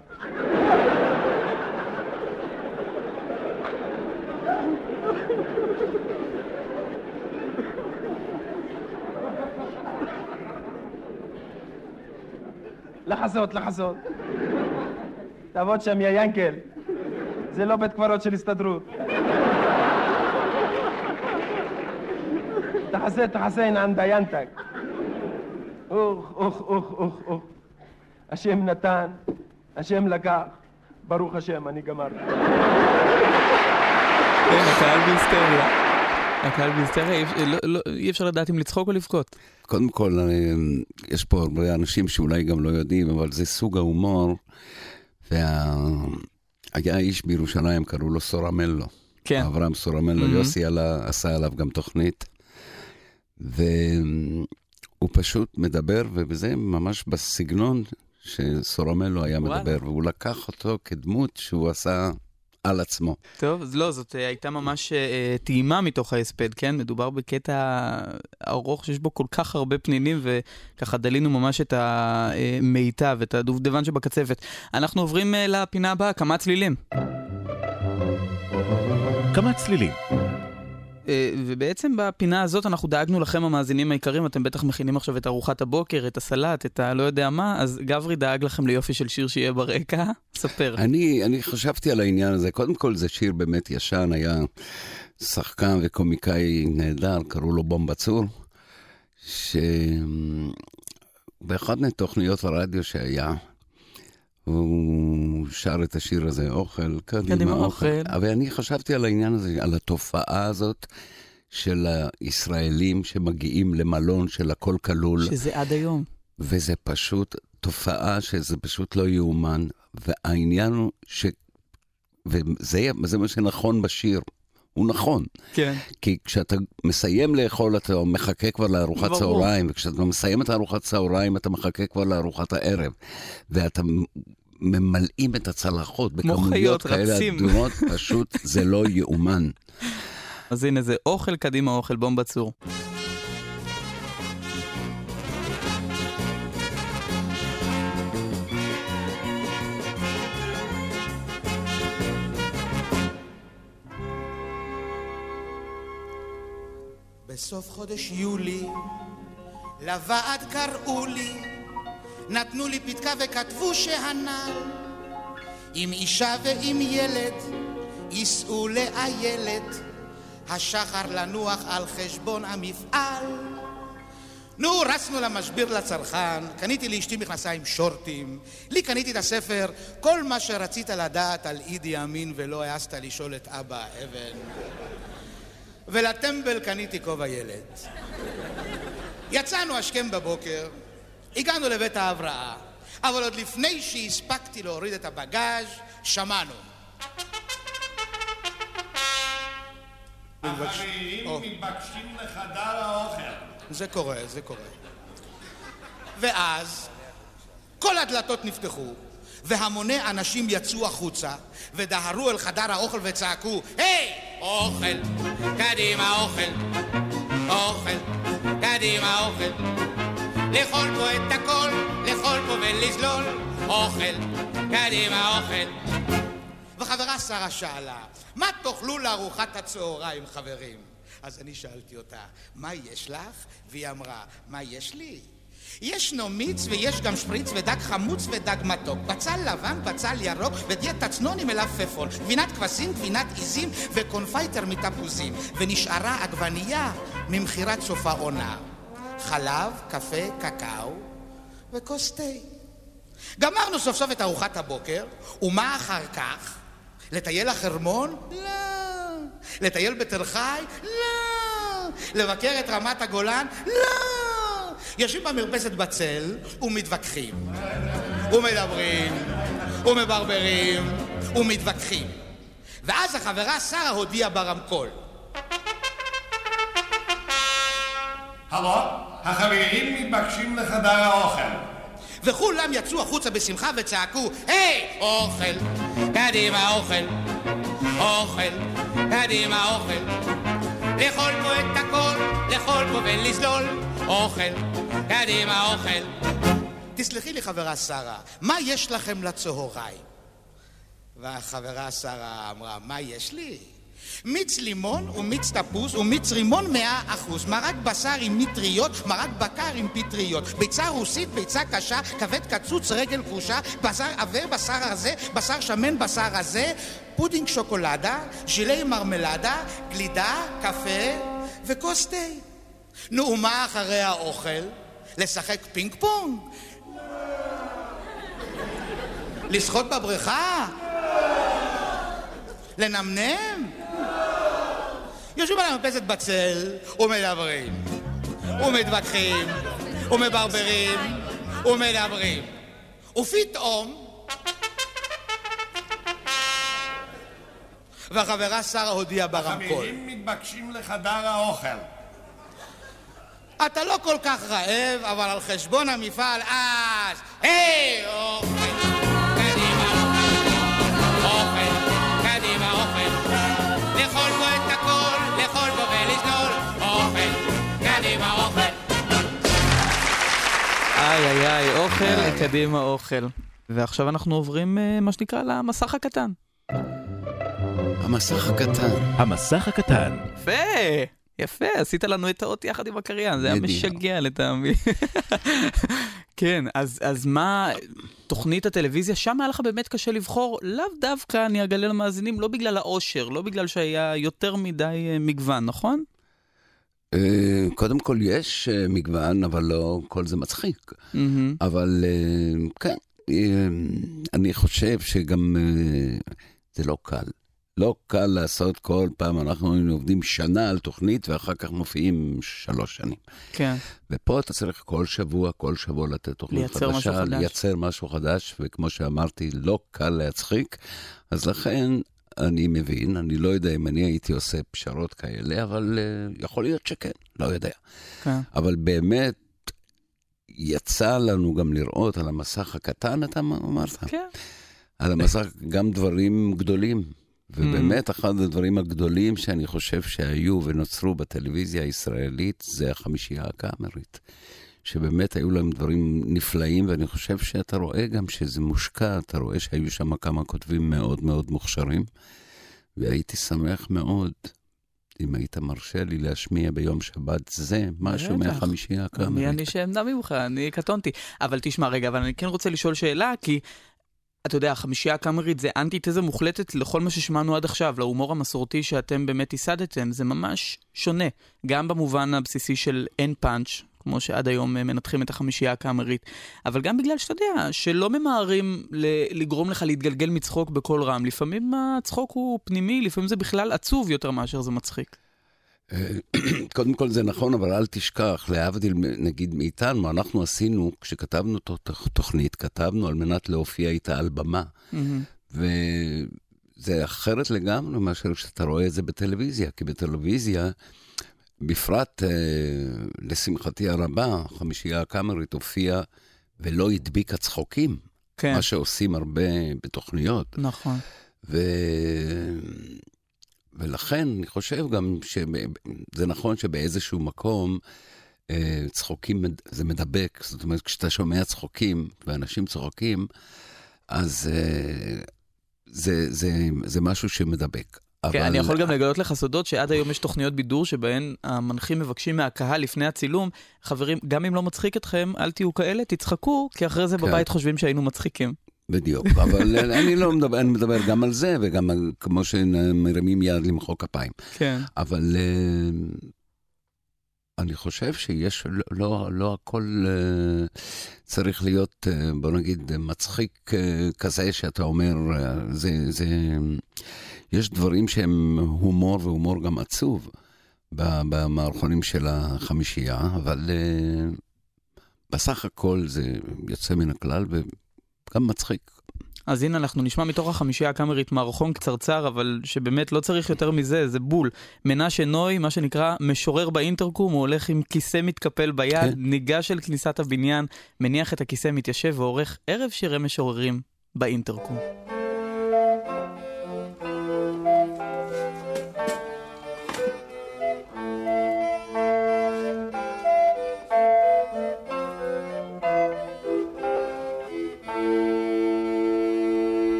לחזות, לחזות. תעבוד שם, יא ינקל. זה לא בית קברות של הסתדרות. תחסה, תחסה, הנה דיינתק. אוח, אוח, אוח, אוח, אוח. השם נתן, השם לקח. ברוך השם, אני גמרתי. כן, הקהל בהיסטריה. הקהל בהיסטריה, אי לא- לא- אפשר לדעת אם לצחוק או לבכות. קודם כל, יש פה הרבה אנשים שאולי גם לא יודעים, אבל זה סוג ההומור. וה... היה איש בירושלים, קראו לו סורמלו. כן. אברהם סורמלו, Mhm. יוסי עלה, עשה עליו גם תוכנית. והוא פשוט מדבר, וזה ממש בסגנון שסורמלו היה וואלה. מדבר, והוא לקח אותו כדמות שהוא עשה על עצמו. טוב, אז לא, זאת אה, הייתה ממש אה, טעימה מתוך ההספד, כן? מדובר בקטע ארוך שיש בו כל כך הרבה פנינים, וככה דלינו ממש את המיטב, את הדובדבן שבקצפת. אנחנו עוברים אה, לפינה הבאה, כמה צלילים. כמה צלילים. אה, ובעצם בפינה הזאת אנחנו דאגנו לכם המאזינים היקרים, אתם בטח מכינים עכשיו את ארוחת הבוקר, את הסלט, את הלא יודע מה, אז גברי דאג לכם ליופי של שיר שיהיה ברקע. ספר. אני, אני חשבתי על העניין הזה. קודם כל, זה שיר באמת ישן, היה שחקן וקומיקאי נהדר, קראו לו בומבה צור, שבאחת מתוכניות הרדיו שהיה, הוא שר את השיר הזה, אוכל, קדימה, קדימה, אוכל. אוכל. אבל אני חשבתי על העניין הזה, על התופעה הזאת של הישראלים שמגיעים למלון של הכל כלול. שזה עד היום. וזה פשוט תופעה שזה פשוט לא יאומן. והעניין הוא ש... וזה זה מה שנכון בשיר. הוא נכון. כן. כי כשאתה מסיים לאכול, אתה מחכה כבר לארוחת ברור. צהריים, וכשאתה מסיים את הארוחת צהריים, אתה מחכה כבר לארוחת הערב. ואתה ממלאים את הצלחות כמו בכמויות כאלה. אדומות, פשוט זה לא יאומן. אז הנה זה אוכל, קדימה אוכל, בומבה צור. בסוף חודש יולי לוועד קראו לי, נתנו לי פתקה וכתבו שהנ"ל עם אישה ועם ילד ייסעו לאיילת, השחר לנוח על חשבון המפעל. נו, רצנו למשביר לצרכן, קניתי לאשתי מכנסיים שורטים, לי קניתי את הספר כל מה שרצית לדעת על אידי אמין ולא העזת לשאול את אבא אבן. ולטמבל קניתי כובע ילד. יצאנו השכם בבוקר, הגענו לבית ההבראה, אבל עוד לפני שהספקתי להוריד את הבגאז' שמענו. או. מתבקשים לחדר האוכל. זה קורה, זה קורה. ואז כל הדלתות נפתחו, והמוני אנשים יצאו החוצה, ודהרו אל חדר האוכל וצעקו, היי! אוכל, קדימה אוכל, אוכל, קדימה אוכל. לאכול פה את הכל, לאכול פה ולזלול, אוכל, קדימה אוכל. וחברה שרה שאלה, מה תאכלו לארוחת הצהריים, חברים? אז אני שאלתי אותה, מה יש לך? והיא אמרה, מה יש לי? ישנו מיץ ויש גם שפריץ ודג חמוץ ודג מתוק, בצל לבן, בצל ירוק ודיאטה צנון עם מלפפון, גבינת כבשים, גבינת עיזים וקונפייטר מתפוזים, ונשארה עגבנייה ממכירת סוף העונה. חלב, קפה, קקאו וכוס תה. גמרנו סוף סוף את ארוחת הבוקר, ומה אחר כך? לטייל לחרמון? לא. לטייל בתל חי? לא. לבקר את רמת הגולן? לא. יושבים במרפסת בצל ומתווכחים, ומדברים, ומברברים, ומתווכחים. ואז החברה שרה הודיעה ברמקול. הלו, החברים מתבקשים לחדר האוכל. וכולם יצאו החוצה בשמחה וצעקו, היי, אוכל, קדימה אוכל, אוכל, קדימה אוכל. לאכול פה את הכל, לאכול פה ולזלול, אוכל, קדימה אוכל. תסלחי לי חברה שרה, מה יש לכם לצהריים? והחברה שרה אמרה, מה יש לי? מיץ לימון ומיץ תפוז ומיץ רימון מאה אחוז, מרק בשר עם אטריות, מרק בקר עם פטריות, ביצה רוסית, ביצה קשה, כבד קצוץ, רגל קרושה, בשר עבה, בשר רזה, בשר שמן, בשר רזה, פודינג שוקולדה, ג'לי מרמלדה, גלידה, קפה וכוס תה. נו, ומה אחרי האוכל? לשחק פינג פונג? לשחות בבריכה? לנמנם? יושבים על המרפסת בצל ומדברים, ומתווכחים, ומברברים, ומדברים. ופתאום, והחברה שרה הודיעה ברמקול. החברים מתבקשים לחדר האוכל. אתה לא כל כך רעב, אבל על חשבון המפעל אז, היי, אוכל, קדימה, אוכל, קדימה, אוכל. לאכול פה את הכל, לאכול פה ולזלול, אוכל, קדימה, אוכל. איי איי איי, אוכל, קדימה אוכל. ועכשיו אנחנו עוברים, אה, מה שנקרא, למסך הקטן. המסך הקטן. המסך הקטן. יפה, יפה, עשית לנו את האות יחד עם הקריין, זה היה. משגע לטעמי. כן, אז, אז מה, תוכנית הטלוויזיה, שם היה לך באמת קשה לבחור, לאו דווקא, אני אגלה למאזינים, לא בגלל האושר, לא בגלל שהיה יותר מדי אה, מגוון, נכון? אה, קודם כל יש אה, מגוון, אבל לא כל זה מצחיק. מהמם. אבל כן, אני חושב שגם זה לא קל. לא קל לעשות כל פעם, אנחנו היינו עובדים שנה על תוכנית ואחר כך מופיעים שלוש שנים. כן. ופה אתה צריך כל שבוע, כל שבוע לתת תוכנית לייצר משהו חדשה, חדש. לייצר משהו חדש, וכמו שאמרתי, לא קל להצחיק. אז לכן אני מבין, אני לא יודע אם אני הייתי עושה פשרות כאלה, אבל uh, יכול להיות שכן, לא יודע. כן. אבל באמת, יצא לנו גם לראות על המסך הקטן, אתה אמרת? כן. על המסך גם דברים גדולים. ובאמת, אחד הדברים הגדולים שאני חושב שהיו ונוצרו בטלוויזיה הישראלית, זה החמישייה הקאמרית. שבאמת היו להם דברים נפלאים, ואני חושב שאתה רואה גם שזה מושקע, אתה רואה שהיו שם כמה כותבים מאוד מאוד מוכשרים, והייתי שמח מאוד אם היית מרשה לי להשמיע ביום שבת זה משהו. מהחמישייה אני, אני הקאמרית. שאמנה ממך, אני קטונתי. אבל תשמע, רגע, אבל אני כן רוצה לשאול שאלה, כי אתה יודע, החמישייה הקאמרית זה אנטיתזה מוחלטת לכל מה ששמענו עד עכשיו, להומור המסורתי שאתם באמת ייסדתם. זה ממש שונה, גם במובן הבסיסי של אין פאנץ', כמו שעד היום אה, מנתחים את החמישייה הקאמרית, אבל גם בגלל שאתה יודע, שלא ממהרים לגרום לך להתגלגל מצחוק בקול רם. לפעמים הצחוק הוא פנימי, לפעמים זה בכלל עצוב יותר מאשר זה מצחיק. אה, קודם כל זה נכון, אבל אל תשכח, להבדיל נגיד מאיתנו, אנחנו עשינו, כשכתבנו את התוכנית, כתבנו על מנת להופיע איתה על במה. וזה אחרת לגמרי מאשר כשאתה רואה את זה בטלוויזיה, כי בטלוויזיה, בפרט, אה, לשמחתי הרבה, החמישייה הקאמרית הופיעה ולא הדביקה צחוקים. כן. מה שעושים הרבה בתוכניות. נכון. ו... ולכן אני חושב גם שזה נכון שבאיזשהו מקום אה, צחוקים זה מדבק. זאת אומרת, כשאתה שומע צחוקים ואנשים צוחקים, אז אה, זה, זה, זה משהו שמדבק. כן, אבל... אני יכול גם לגלות לך סודות שעד היום יש תוכניות בידור שבהן המנחים מבקשים מהקהל לפני הצילום, חברים, גם אם לא מצחיק אתכם, אל תהיו כאלה, תצחקו, כי אחרי זה כן. בבית חושבים שהיינו מצחיקים. בדיוק, אבל אני לא מדבר, אני מדבר גם על זה, וגם על, כמו שמרימים יד למחוא כפיים. כן. אבל uh, אני חושב שיש, לא, לא, לא הכל uh, צריך להיות, uh, בוא נגיד, מצחיק כזה שאתה אומר, זה, זה, יש דברים שהם הומור והומור גם עצוב במערכונים של החמישייה, אבל בסך הכל זה יוצא מן הכלל. גם מצחיק. אז הנה אנחנו נשמע מתוך החמישייה הקאמרית מערכון קצרצר, אבל שבאמת לא צריך יותר מזה, זה בול. מנשה נוי, מה שנקרא משורר באינטרקום, הוא הולך עם כיסא מתקפל ביד, כן. ניגש אל כניסת הבניין, מניח את הכיסא, מתיישב ועורך ערב שירי משוררים באינטרקום.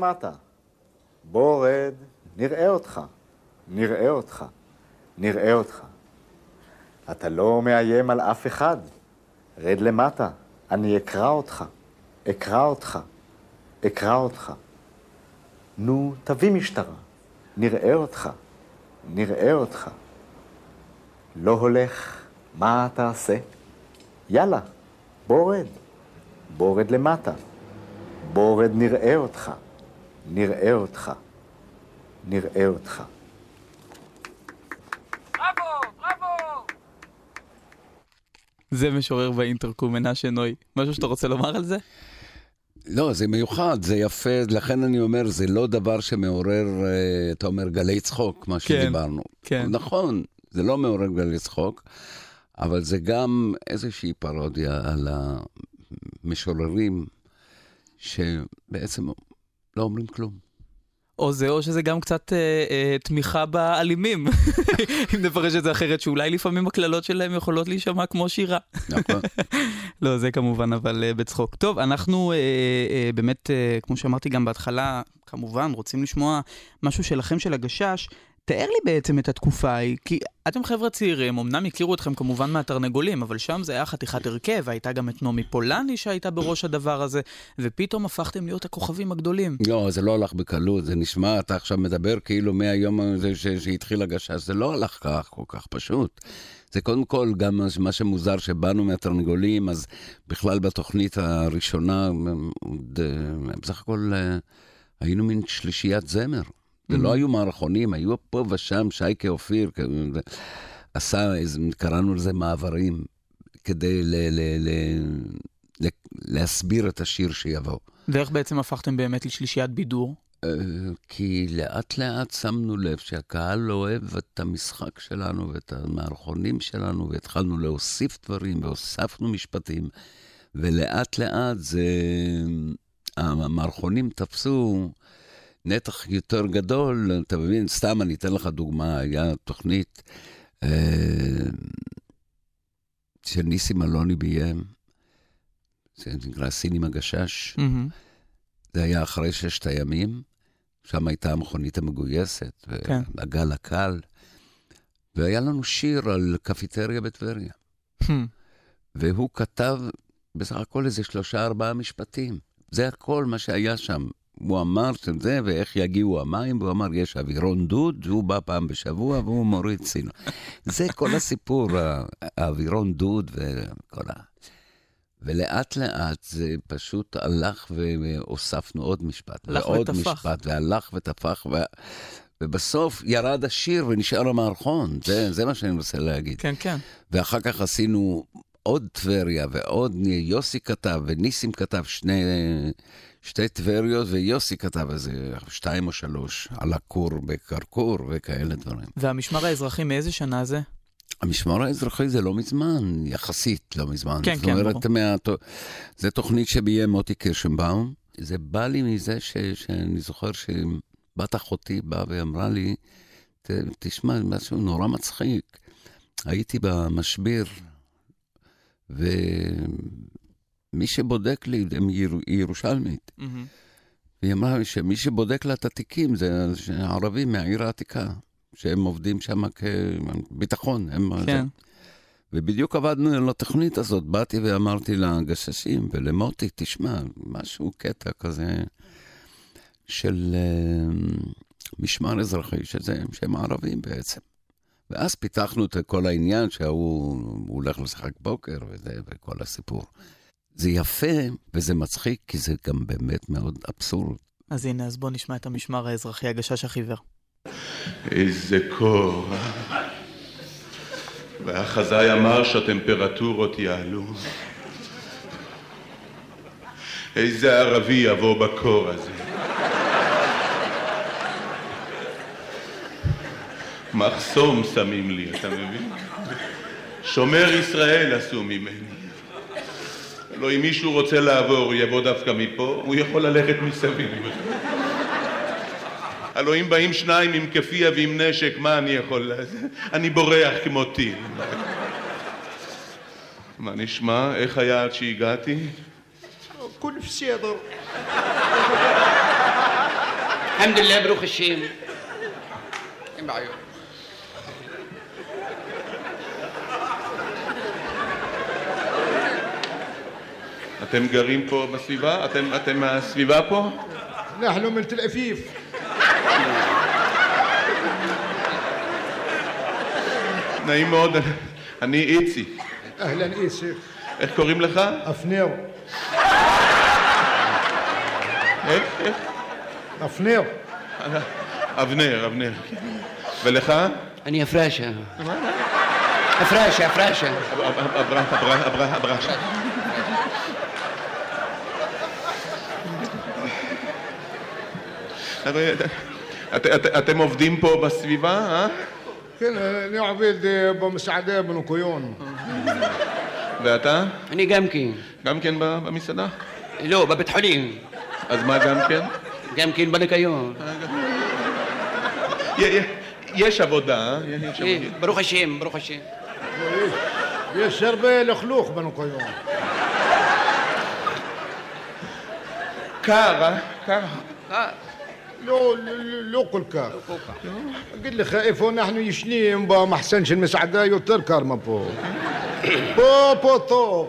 למטה. בוא רד, נראה אותך, נראה אותך, נראה אותך. אתה לא מאיים על אף אחד. רד למטה, אני אקרא אותך, אקרא אותך, אקרא אותך. נו, תביא משטרה, נראה אותך, נראה אותך. לא הולך, מה תעשה? יאללה, בוא רד, בוא רד למטה. בוא רד נראה אותך. נראה אותך, נראה אותך. זה משורר באינטרקום, מנשה נוי. משהו שאתה רוצה לומר על זה? לא, זה מיוחד, זה יפה, לכן אני אומר, זה לא דבר שמעורר, אה, אתה אומר, גלי צחוק, מה כן, שדיברנו. כן. נכון, זה לא מעורר גלי צחוק, אבל זה גם איזושהי פרודיה על המשוררים, שבעצם לא אומרים כלום. או זה, או שזה גם קצת אה, אה, תמיכה באלימים, אם נפרש את זה אחרת, שאולי לפעמים הקללות שלהם יכולות להישמע כמו שירה. נכון. לא, זה כמובן, אבל אה, בצחוק. טוב, אנחנו אה, אה, באמת, אה, כמו שאמרתי גם בהתחלה, כמובן, רוצים לשמוע משהו שלכם, של הגשש. תאר לי בעצם את התקופה ההיא, כי אתם חבר'ה צעירים, אמנם הכירו אתכם כמובן מהתרנגולים, אבל שם זה היה חתיכת הרכב, הייתה גם את נעמי פולני שהייתה בראש הדבר הזה, ופתאום הפכתם להיות הכוכבים הגדולים. לא, זה לא הלך בקלות, זה נשמע, אתה עכשיו מדבר כאילו מהיום הזה שהתחיל הגשש, זה לא הלך כך כל כך פשוט. זה קודם כל גם מה שמוזר שבאנו מהתרנגולים, אז בכלל בתוכנית הראשונה, בסך הכל אה, היינו מין שלישיית זמר. זה לא mm-hmm. היו מערכונים, היו פה ושם שייקה אופיר, עשה, קראנו לזה מעברים, כדי ל, ל, ל, להסביר את השיר שיבוא. ואיך בעצם הפכתם באמת לשלישיית בידור? אה, כי לאט לאט שמנו לב שהקהל אוהב את המשחק שלנו ואת המערכונים שלנו, והתחלנו להוסיף דברים והוספנו משפטים, ולאט לאט זה... המערכונים תפסו נתח יותר גדול, אתה מבין? סתם אני אתן לך דוגמה, היה תוכנית אה, של ניסים אלוני ביים, זה נקרא סינים הגשש. Mm-hmm. זה היה אחרי ששת הימים, שם הייתה המכונית המגויסת, כן. והגל הקל, והיה לנו שיר על קפיטריה בטבריה. Hmm. והוא כתב בסך הכל איזה שלושה, ארבעה משפטים. זה הכל מה שהיה שם. הוא אמר שזה, ואיך יגיעו המים, והוא אמר, יש אווירון דוד, והוא בא פעם בשבוע, והוא מוריד סינו. זה כל הסיפור, האווירון דוד וכל ה... ולאט לאט זה פשוט הלך והוספנו עוד משפט, הלך ועוד ותפח. משפט, והלך ותפח, ו... ובסוף ירד השיר ונשאר המערכון, זה, זה מה שאני רוצה להגיד. כן, כן. ואחר כך עשינו עוד טבריה ועוד, יוסי כתב וניסים כתב שני, שתי טבריות, ויוסי כתב איזה שתיים או שלוש על הכור בכרכור וכאלה דברים. והמשמר האזרחי מאיזה שנה זה? המשמר האזרחי זה לא מזמן, יחסית לא מזמן. כן, זאת כן, אומרת, ברור. מה... זו תוכנית שביים מוטי קירשנבאום. זה בא לי מזה ש... שאני זוכר שבת אחותי באה ואמרה לי, "ת- תשמע, משהו נורא מצחיק. הייתי במשביר, ומי שבודק לי, הם יר- היא ירושלמית. מהמם. והיא אמרה שמי שבודק לה את התיקים זה ערבים מהעיר העתיקה, שהם עובדים שם כביטחון. הם כן. ובדיוק עבדנו על התוכנית הזאת, באתי ואמרתי לגששים ולמוטי, תשמע, משהו, קטע כזה של אה, משמר אזרחי, שזה, שהם ערבים בעצם. ואז פיתחנו את כל העניין שההוא הוא הולך לשחק בוקר וזה, וכל הסיפור. זה יפה וזה מצחיק, כי זה גם באמת מאוד אבסורד. אז הנה, אז בוא נשמע את המשמר האזרחי, הגשש החיוור. איזה קור? והחזאי אמר שהטמפרטורות יעלו. איזה ערבי יבוא בקור הזה. מחסום שמים לי, אתה מבין? שומר ישראל עשו ממני. לא, אם מישהו רוצה לעבור, יבוא דווקא מפה, הוא יכול ללכת מסביב. הלוא אם באים שניים עם כפייה ועם נשק, מה אני יכול אני בורח כמו טיל. מה נשמע? איך היה עד שהגעתי? כול בסדר. אלחמדוללה ברוך השם. אין בעיות. אתם גרים פה בסביבה? אתם, אתם מהסביבה פה? نحن من تل أفيف נעים מאוד, אני איצי. أهلا إيسي איך קוראים לך? أفنير איך? איך? أفنير אבנר, אבנר. ולך? אני הפרשה. הפרשה, הפרשה. אברה, אברה, אתם עובדים פה בסביבה, אה? כן, אני עובד אה, במסעדה בנוקיון. ואתה? אני גם כן. גם כן במסעדה? לא, בבית חולים. אז מה גם כן? גם כן בנקיון. אה? יש עבודה. אה? ברוך השם, ברוך השם. יש הרבה לכלוך בניקיון. קר, אה? קר. لو لو كل كار قلت لي خايف ونحن يشنين با ما حسنش المسعدة يوتر كارما بو. بو بو طوف.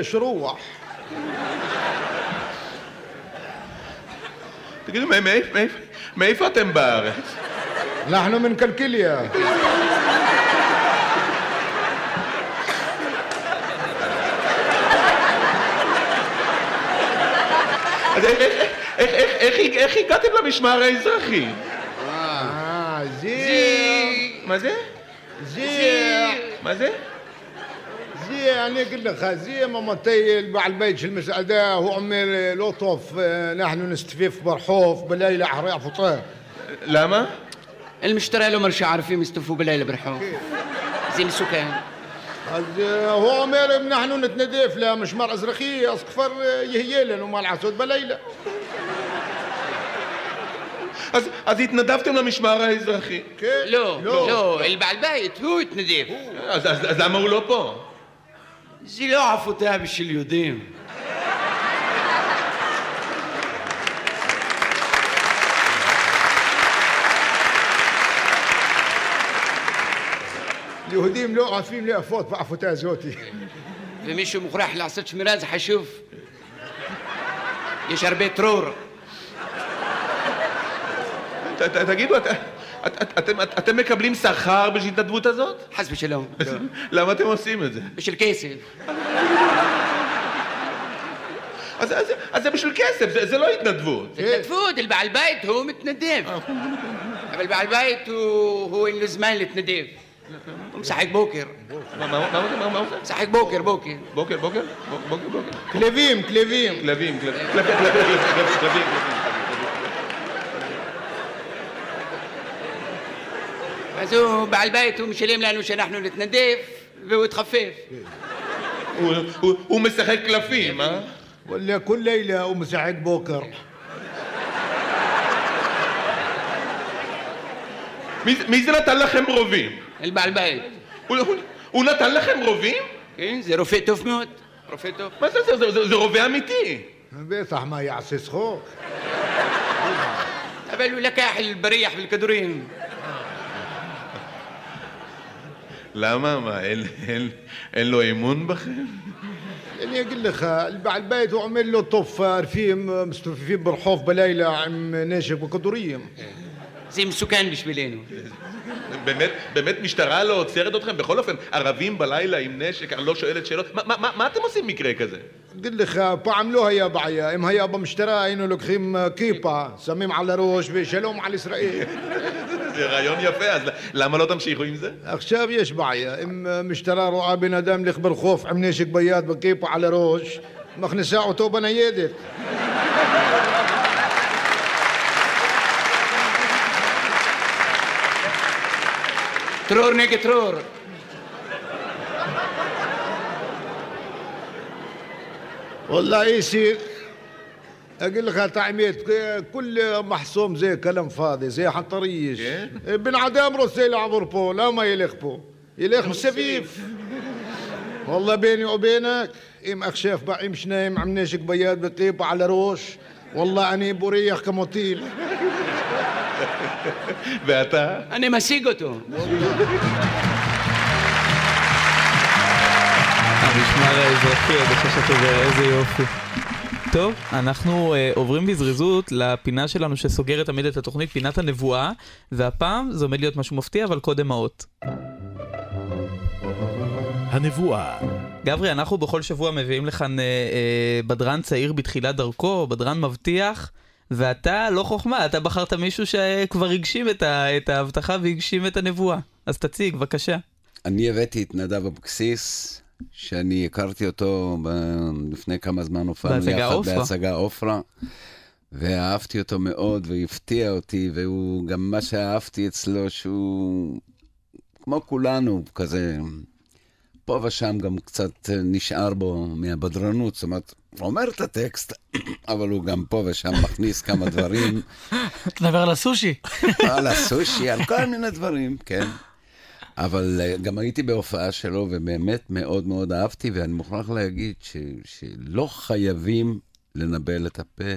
شروح. تقول ما ما ما ما فاتن بار نحن من كلكليا هذا איך- איך- איך- איך- איך- איך הגעתם למשמר האזרחי? آه زي מה זה? زي מה זה? زي يعني اقول لك زي ما متي بعد البيت المساعدة هو عمي لطف آه، نحن نستفيف برحوف بليلة أحرق فطير למה? المشترى لو مرشا عارفين يستفوا بالليل برحوم زين السكان אז אה, הוא אומר אם אנחנו נתנדף למשמר אזרחי אז כבר אה, יהיה אז, אז התנדבתם למשמר האזרחי. כן. לא, לא, לא, בעל בית, הוא התנדב. אה, אז, אז, אז למה הוא לא פה? זה לא עפותה בשביל יהודים. יהודים לא עפים לעפות בעפותה הזאת. ומישהו מוכרח לעשות שמירה זה חשוב. יש הרבה טרור. ת- ת- תגידו, את- את- את- אתם- את- אתם מקבלים שכר בשביל ההתנדבות הזאת? חס ושלום. למה אתם עושים את זה? בשביל כסף. אז- אז אז זה בשביל כסף, זה- זה לא התנדבות. זה התנדבות, בעל בית הוא מתנדב. אבל בעל בית הוא אין לו זמן להתנדב. הוא משחק בוקר. מה- הוא מה הוא עושה? משחק בוקר, בוקר. בוקר, בוקר? בוקר, בוקר. כלבים, כלבים. כלבים, כלבים, כלבים, כלבים, כלבים, כלבים. אז הוא בעל בית, הוא משלם לנו שאנחנו נתנדב, והוא יתחפף. הוא- הוא- הוא משחק קלפים, אה? ولا كل ليلة أقوم مساعد بوكر מי זה- מי זה נתן לכם רובים? בעל בית. הוא- הוא- הוא נתן לכם רובים? כן, זה רופא טוב מאוד. רופא טוב. מה זה, זה- זה- זה- זה רובה אמיתי. بيصح ما يعسس خوك אבל הוא לקח לבריח ולכדורים. למה? מה, אין, אין, אין לו אמון בכם? אני אגיד לך, בעל בית הוא עומד לו טוב, ערפים מסתובבים ברחוב בלילה עם נשק וכדורים. זה מסוכן בשבילנו. באמת, באמת משטרה לא עוצרת אתכם? בכל אופן, ערבים בלילה עם נשק, אני לא שואלת שאלות. מה, מה, מה, מה אתם עושים מקרה כזה? אגיד לך, פעם לא היה בעיה. אם היה במשטרה, היינו לוקחים אה, כיפה, שמים על הראש ושלום על ישראל. זה רעיון יפה, אז למה לא תמשיכו עם זה? עכשיו יש בעיה, אם משטרה רואה בן אדם הולך ברחוב עם נשק ביד וכיפה על הראש, מכניסה אותו בניידת. טרור נגד טרור. والله يصير اقول لك تعميت كل محصوم زي كلام فاضي زي حطريش بن عدام رسي يلعبر بو لا ما يلخ بو يلخ مسفيف والله بيني وبينك ام اخشاف بقى مش نايم عم ناشك بياد بقيبة على روش والله اني بريح كموتيل ואתה? אני משיג אותו. המשמר האזרחי, הגשש הטובה, איזה יופי. טוב, אנחנו uh, עוברים בזריזות לפינה שלנו שסוגרת תמיד את התוכנית, פינת הנבואה, והפעם זה עומד להיות משהו מפתיע, אבל קודם האות. הנבואה. גברי, אנחנו בכל שבוע מביאים לכאן uh, uh, בדרן צעיר בתחילת דרכו, בדרן מבטיח, ואתה לא חוכמה, אתה בחרת מישהו שכבר הגשים את, ה, את ההבטחה והגשים את הנבואה. אז תציג, בבקשה. אני הבאתי את נדב אבקסיס, שאני הכרתי אותו ב- לפני כמה זמן הופענו יחד עופרה. בהצגה עופרה, ואהבתי אותו מאוד והפתיע אותי, והוא גם מה שאהבתי אצלו, שהוא כמו כולנו, כזה, פה ושם גם קצת נשאר בו מהבדרנות, זאת אומרת, הוא אומר את הטקסט, אבל הוא גם פה ושם מכניס כמה דברים. אתה מדבר על הסושי. על הסושי, על כל מיני דברים, כן. אבל אה, גם הייתי בהופעה שלו, ובאמת מאוד מאוד אהבתי, ואני מוכרח להגיד ש, שלא חייבים לנבל את הפה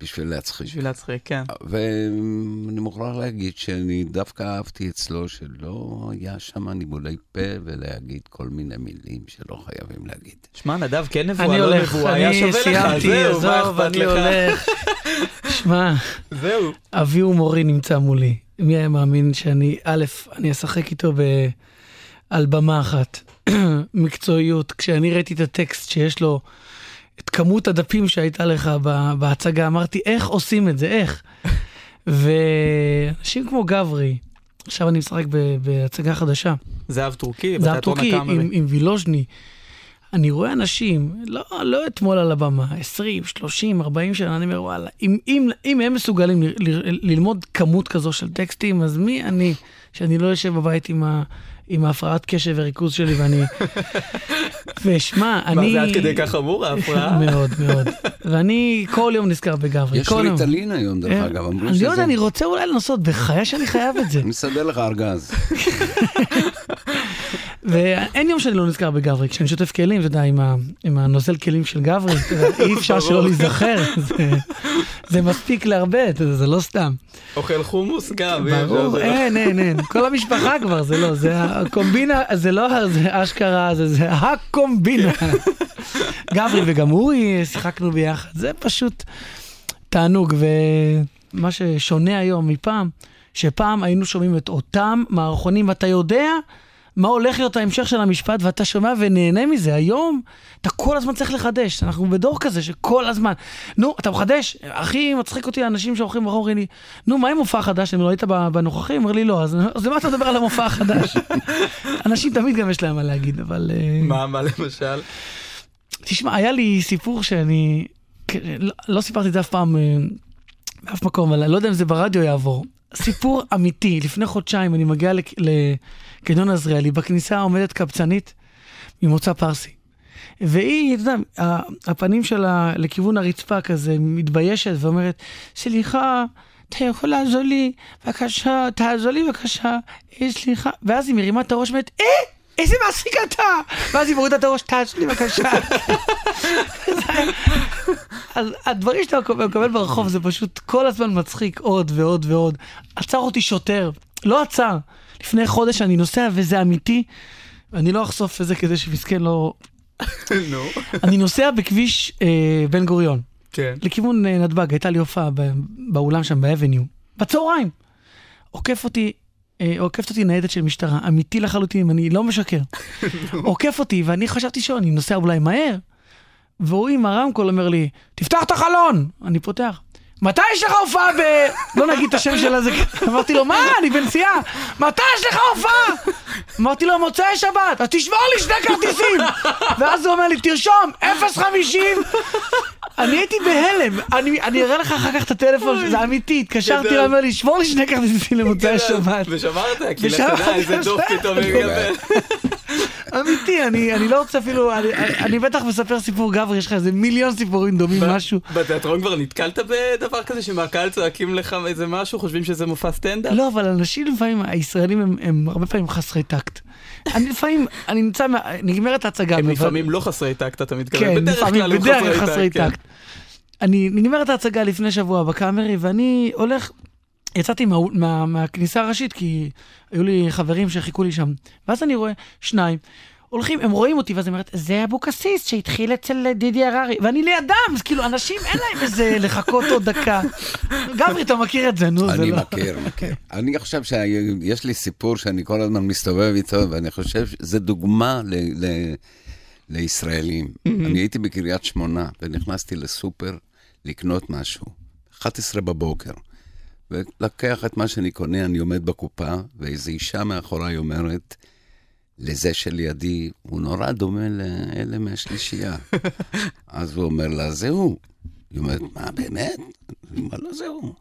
בשביל להצחיק. בשביל להצחיק, כן. ואני מוכרח להגיד שאני דווקא אהבתי אצלו שלא היה שם ניבולי פה ולהגיד כל מיני מילים שלא חייבים להגיד. שמע, נדב, כן נבואה, אני לא נבואה, היה אני שווה לך, זהו, מה עזוב, אכפת אני לך? הולך. שמע, זהו. אבי הומורי נמצא מולי. מי היה מאמין שאני, א', אני אשחק איתו ב... על במה אחת. מקצועיות. כשאני ראיתי את הטקסט שיש לו את כמות הדפים שהייתה לך בהצגה, אמרתי, איך עושים את זה? איך? ואנשים כמו גברי, עכשיו אני משחק בהצגה חדשה. זהב טורקי, זהב טורקי. עם, עם וילוז'ני. אני רואה אנשים, לא, לא אתמול על הבמה, 20, 30, 40 שנה, אני אומר, וואלה, אם, אם, אם הם מסוגלים ל, ל, ללמוד כמות כזו של טקסטים, אז מי אני, שאני לא יושב בבית עם, ה, עם ההפרעת קשב וריכוז שלי, ואני... ושמע, אני... מה, זה עד כדי כך חמור, ההפרעה? מאוד, מאוד. ואני כל יום נזכר בגברי. יש כל יום. ריטלין היום, דרך אה, אגב, אמרו אני לא יודע, שזה... אני רוצה אולי לנסות, בחיי שאני חייב את זה. אני מסדר לך ארגז. ואין יום שאני לא נזכר בגברי, כשאני שוטף כלים, אתה יודע, עם, ה, עם הנוזל כלים של גברי, אי אפשר שלא להיזכר, זה, זה מספיק להרבה, אתה יודע, זה לא סתם. אוכל חומוס גם. ברור, אין, אין, אין, כל המשפחה כבר, זה לא, זה הקומבינה, זה לא, זה אשכרה, זה, זה הקומבינה. גברי וגם אורי שיחקנו ביחד, זה פשוט תענוג, ומה ששונה היום מפעם, שפעם היינו שומעים את אותם מערכונים, ואתה יודע מה הולך להיות ההמשך של המשפט, ואתה שומע ונהנה מזה. היום אתה כל הזמן צריך לחדש, אנחנו בדור כזה שכל הזמן, נו, אתה מחדש, הכי מצחיק אותי האנשים שהולכים ברחוב, אומרים לי, נו, מה עם מופע חדש? אם לא היית בנוכחים? אומר לי, לא, אז אז למה אתה מדבר על המופע החדש? אנשים תמיד גם יש להם מה להגיד, אבל... אה, מה, מה למשל? תשמע, היה לי סיפור שאני, לא, לא סיפרתי את זה אף פעם, אה, באף מקום, אבל אני לא יודע אם זה ברדיו יעבור. סיפור אמיתי, לפני חודשיים אני מגיע לקניון עזריאלי, בכניסה עומדת קבצנית ממוצא פרסי. והיא, אתה יודע, הפנים שלה לכיוון הרצפה כזה, מתביישת ואומרת, סליחה, אתה יכול לעזור לי, בבקשה, תעזור לי בבקשה, אה, סליחה. ואז היא מרימה את הראש ואומרת, אה, איזה מעסיק אתה! ואז היא מורידה את הראש, תעזור לי בבקשה. אז הדברים שאתה מקבל ברחוב זה פשוט כל הזמן מצחיק עוד ועוד ועוד. עצר אותי שוטר, לא עצר. לפני חודש אני נוסע וזה אמיתי. אני לא אחשוף את זה כדי שמסכן לא... נו. אני נוסע בכביש אה, בן גוריון. כן. לכיוון אה, נתב"ג, הייתה לי הופעה באולם שם, באבניו. בצהריים. עוקף אותי, עוקפת אותי ניידת של משטרה, אמיתי לחלוטין, אני לא משקר. עוקף אותי, ואני חשבתי שאני נוסע אולי מהר. והוא עם הרמקול אומר לי, תפתח את החלון! אני פותח. מתי יש לך הופעה ב... לא נגיד את השם של הזה. אמרתי לו, מה? אני בנסיעה. מתי יש לך הופעה? אמרתי לו, מוצאי שבת. אז תשמור לי שני כרטיסים. ואז הוא אומר לי, תרשום, 0.50. אני הייתי בהלם. אני אני אראה לך אחר כך את הטלפון, זה אמיתי. התקשרתי, הוא אומר לי, שמור לי שני כרטיסים למוצאי שבת. ושמרת, כי ושמרתי, תדע איזה דוף פתאום יגבר. אמיתי, אני אני לא רוצה אפילו, אני- אני בטח מספר סיפור גברי, יש לך איזה מיליון סיפורים דומים, משהו. בתיאטרון כבר נתקלת בדבר כזה שמהקהל צועקים לך איזה משהו, חושבים שזה מופע סטנדאפ? לא, אבל אנשים לפעמים, הישראלים הם, הם הרבה פעמים חסרי טקט. אני לפעמים, אני נמצא, נגמרת ההצגה. הם לפעמים לא חסרי טקט, אתה מתכוון. כן, לפעמים, הם בדרך כלל חסרי טקט. טקט. אני, נגמרת ההצגה לפני שבוע בקאמרי, ואני הולך, יצאתי מה, מה, מהכניסה הראשית, כי היו לי חברים שחיכו לי שם. ואז אני רואה שניים. הולכים, הם רואים אותי, ואז אני אומרת, זה אבוקסיס שהתחיל אצל דידי הררי, ואני לידם, אז כאילו, אנשים אין להם איזה לחכות עוד דקה. גברי, אתה מכיר את זה, נו, זה אני לא... מכיר, מכיר. אני חושב שיש לי סיפור שאני כל הזמן מסתובב איתו, ואני חושב שזה דוגמה ל- ל- לישראלים. אני הייתי בקריית שמונה, ונכנסתי לסופר לקנות משהו, 11 בבוקר. ולקח את מה שאני קונה, אני עומד בקופה, ואיזו אישה מאחוריי אומרת, לזה שלידי, הוא נורא דומה לאלה מהשלישייה. אז הוא אומר לה, זה הוא. היא אומרת, מה, באמת? היא אומרת לו, זה הוא.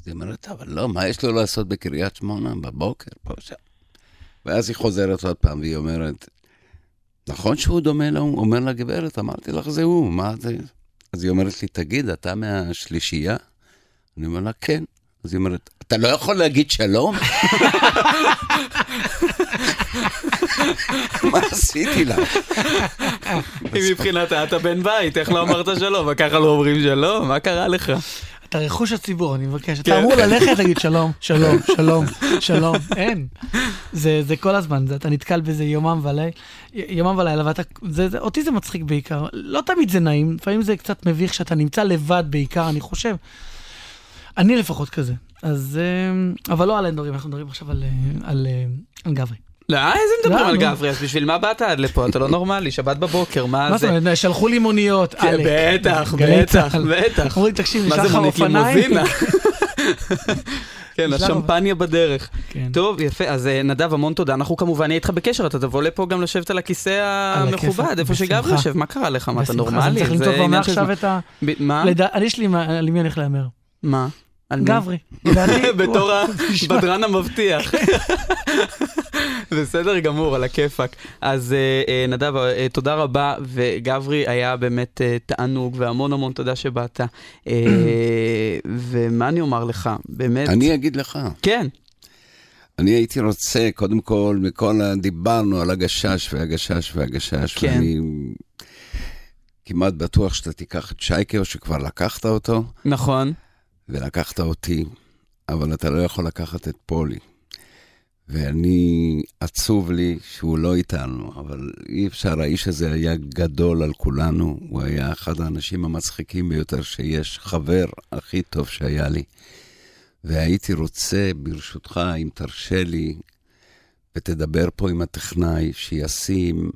אז היא אומרת, אבל לא, מה יש לו לעשות בקריית שמונה בבוקר, פה שם? ואז היא חוזרת עוד פעם, והיא אומרת, נכון שהוא דומה להוא? אומר לה, גברת, אמרתי לך, זה הוא, מה זה? אז היא אומרת לי, תגיד, אתה מהשלישייה? אני אומר לה, כן. אז היא אומרת, אתה לא יכול להגיד שלום? מה עשיתי לה? אם מבחינתה אתה בן בית, איך לא אמרת שלום? ככה לא אומרים שלום? מה קרה לך? אתה רכוש הציבור, אני מבקש. כן. אתה אמור ללכת להגיד שלום, שלום, שלום, שלום. אין. זה זה כל הזמן, זה- אתה נתקל בזה יומם ולילה, יומם ולילה, ואתה, זה- זה- אותי זה מצחיק בעיקר. לא תמיד זה נעים, לפעמים זה קצת מביך שאתה נמצא לבד בעיקר, אני חושב. אני לפחות כזה. אז, אה, אבל לא על האנדורים, אנחנו מדברים עכשיו על, אה, על, אה, על גברי. לא, איזה מדברים לא, על. גברי, אז בשביל מה באת עד לפה? אתה לא נורמלי, שבת בבוקר, מה מה זאת זה? אומרת, שלחו לי מוניות, כן, עלק. בטח, גלי בטח, צה"ל. בטח. אמרו לי, תקשיב, מה נשלח זה לך אופניים? כן, השמפניה בדרך. כן. טוב, יפה, אז אה, נדב, המון תודה. אנחנו כמובן נהיה איתך בקשר, אתה תבוא לפה גם לשבת על הכיסא המכובד, איפה שגברי. יושב, מה קרה לך? מה, אתה נורמלי? צריך זה למצוא כבר מעכשיו. את ה... מה? יש לי, מה- על מי אני הולך להמר? מה? על? גברי. בתור. הבדרן המבטיח. בסדר גמור, על הכיפאק. אז אה, אה, נדב, אה, תודה רבה, וגברי היה באמת תענוג, והמון המון תודה שבאת. ומה אני אומר לך, באמת... אני אגיד לך. כן. אני הייתי רוצה, קודם כל, מכל ה... דיברנו על הגשש והגשש והגשש, כן. ואני כמעט בטוח שאתה תיקח את שייקה, או שכבר לקחת אותו, נכון. ולקחת אותי, אבל אתה לא יכול לקחת את פולי. ואני, עצוב לי שהוא לא איתנו, אבל אי אפשר, האיש הזה היה גדול על כולנו, הוא היה אחד האנשים המצחיקים ביותר שיש, חבר הכי טוב שהיה לי. והייתי רוצה, ברשותך, אם תרשה לי, ותדבר פה עם הטכנאי, שישים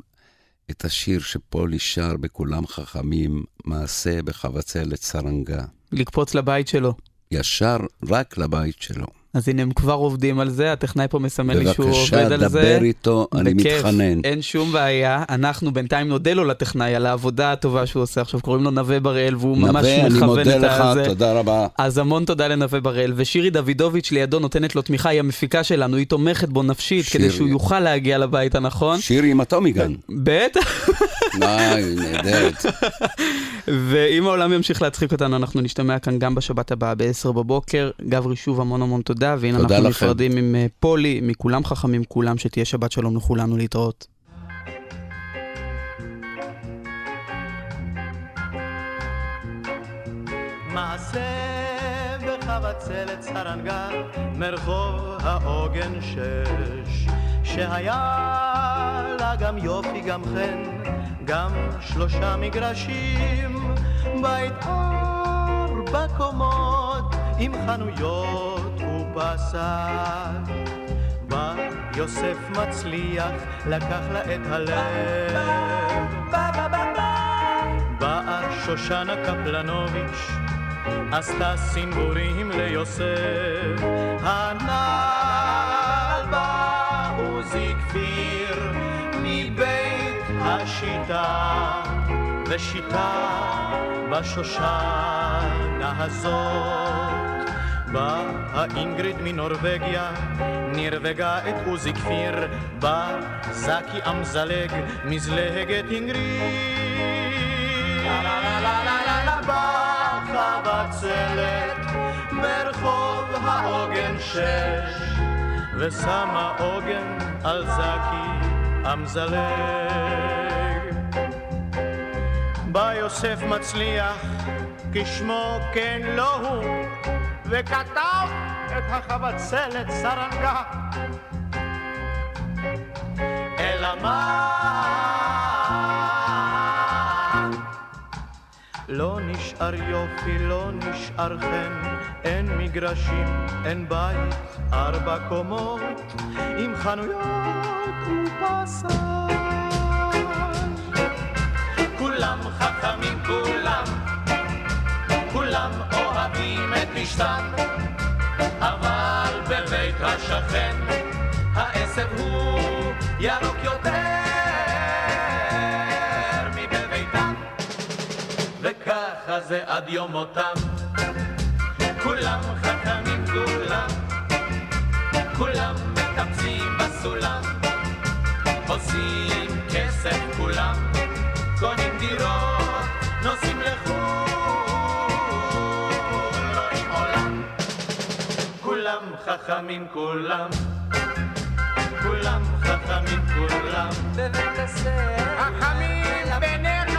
את השיר שפולי שר בכולם חכמים, מעשה בחבצלת סרנגה. לקפוץ לבית שלו. ישר רק לבית שלו. אז הנה, הם כבר עובדים על זה, הטכנאי פה מסמן לי שהוא בבקשה, עובד על זה. דבר איתו, אני בכיף, מתחנן. אין שום בעיה. אנחנו בינתיים נודה לו לטכנאי על העבודה הטובה שהוא עושה עכשיו, קוראים לו נווה בראל, והוא ממש נווה, אני מכוון מודה את לך, הזה. תודה רבה. אז המון תודה לנווה בראל, ושירי דוידוביץ' לידו נותנת לו תמיכה, היא המפיקה שלנו, היא תומכת בו נפשית, כדי שירי. שהוא יוכל להגיע לבית הנכון. שירי עם הטומיגן. בטח. די, נהדרת. ואם העולם ימשיך להצחיק אותנו, אנחנו נשתמע כאן גם בשבת הבאה ב-10 בבוקר. גברי, שוב המון המון תודה, והנה תודה אנחנו לכם. נפרדים עם אה, פולי, מכולם חכמים כולם, שתהיה שבת שלום לכולנו להתראות. בחבצלת סרנגה מרחוב העוגן שש שהיה לה גם יופי גם חן גם שלושה מגרשים בית ארבע קומות עם חנויות ובשר. בא יוסף מצליח לקח לה את הלב. באה שושנה קפלנוביץ' עשתה סינבורים ליוסף. הנעל בא עוזי כפיר מבית השיטה ושיטה בשושנה הזאת באה אינגריד מנורבגיה נרווגה את עוזי כפיר. בא זקי אמזלג מזלגת אינגריד בחבצלת ברחוב העוגן שש ושמה עוגן על זקי אמזלג. בא יוסף מצליח כשמו כן לא הוא וכתב את החבצלת סרנגה. אלא מה לא נשאר יופי, לא נשאר חן, אין מגרשים, אין בית, ארבע קומות, עם חנויות ופסאז'. כולם חכמים, כולם אוהבים את פשתן, אבל בבית השכן העשב הוא ירוק יותר מבביתם. וככה זה עד יום מותם. כולם חכמים, כולם, כולם מקבצים בסולם, עושים כסף כולם, קונים דירות, נוסעים חכמים כולם. כולם חכמים כולם. בבית הספר. חכמים בנר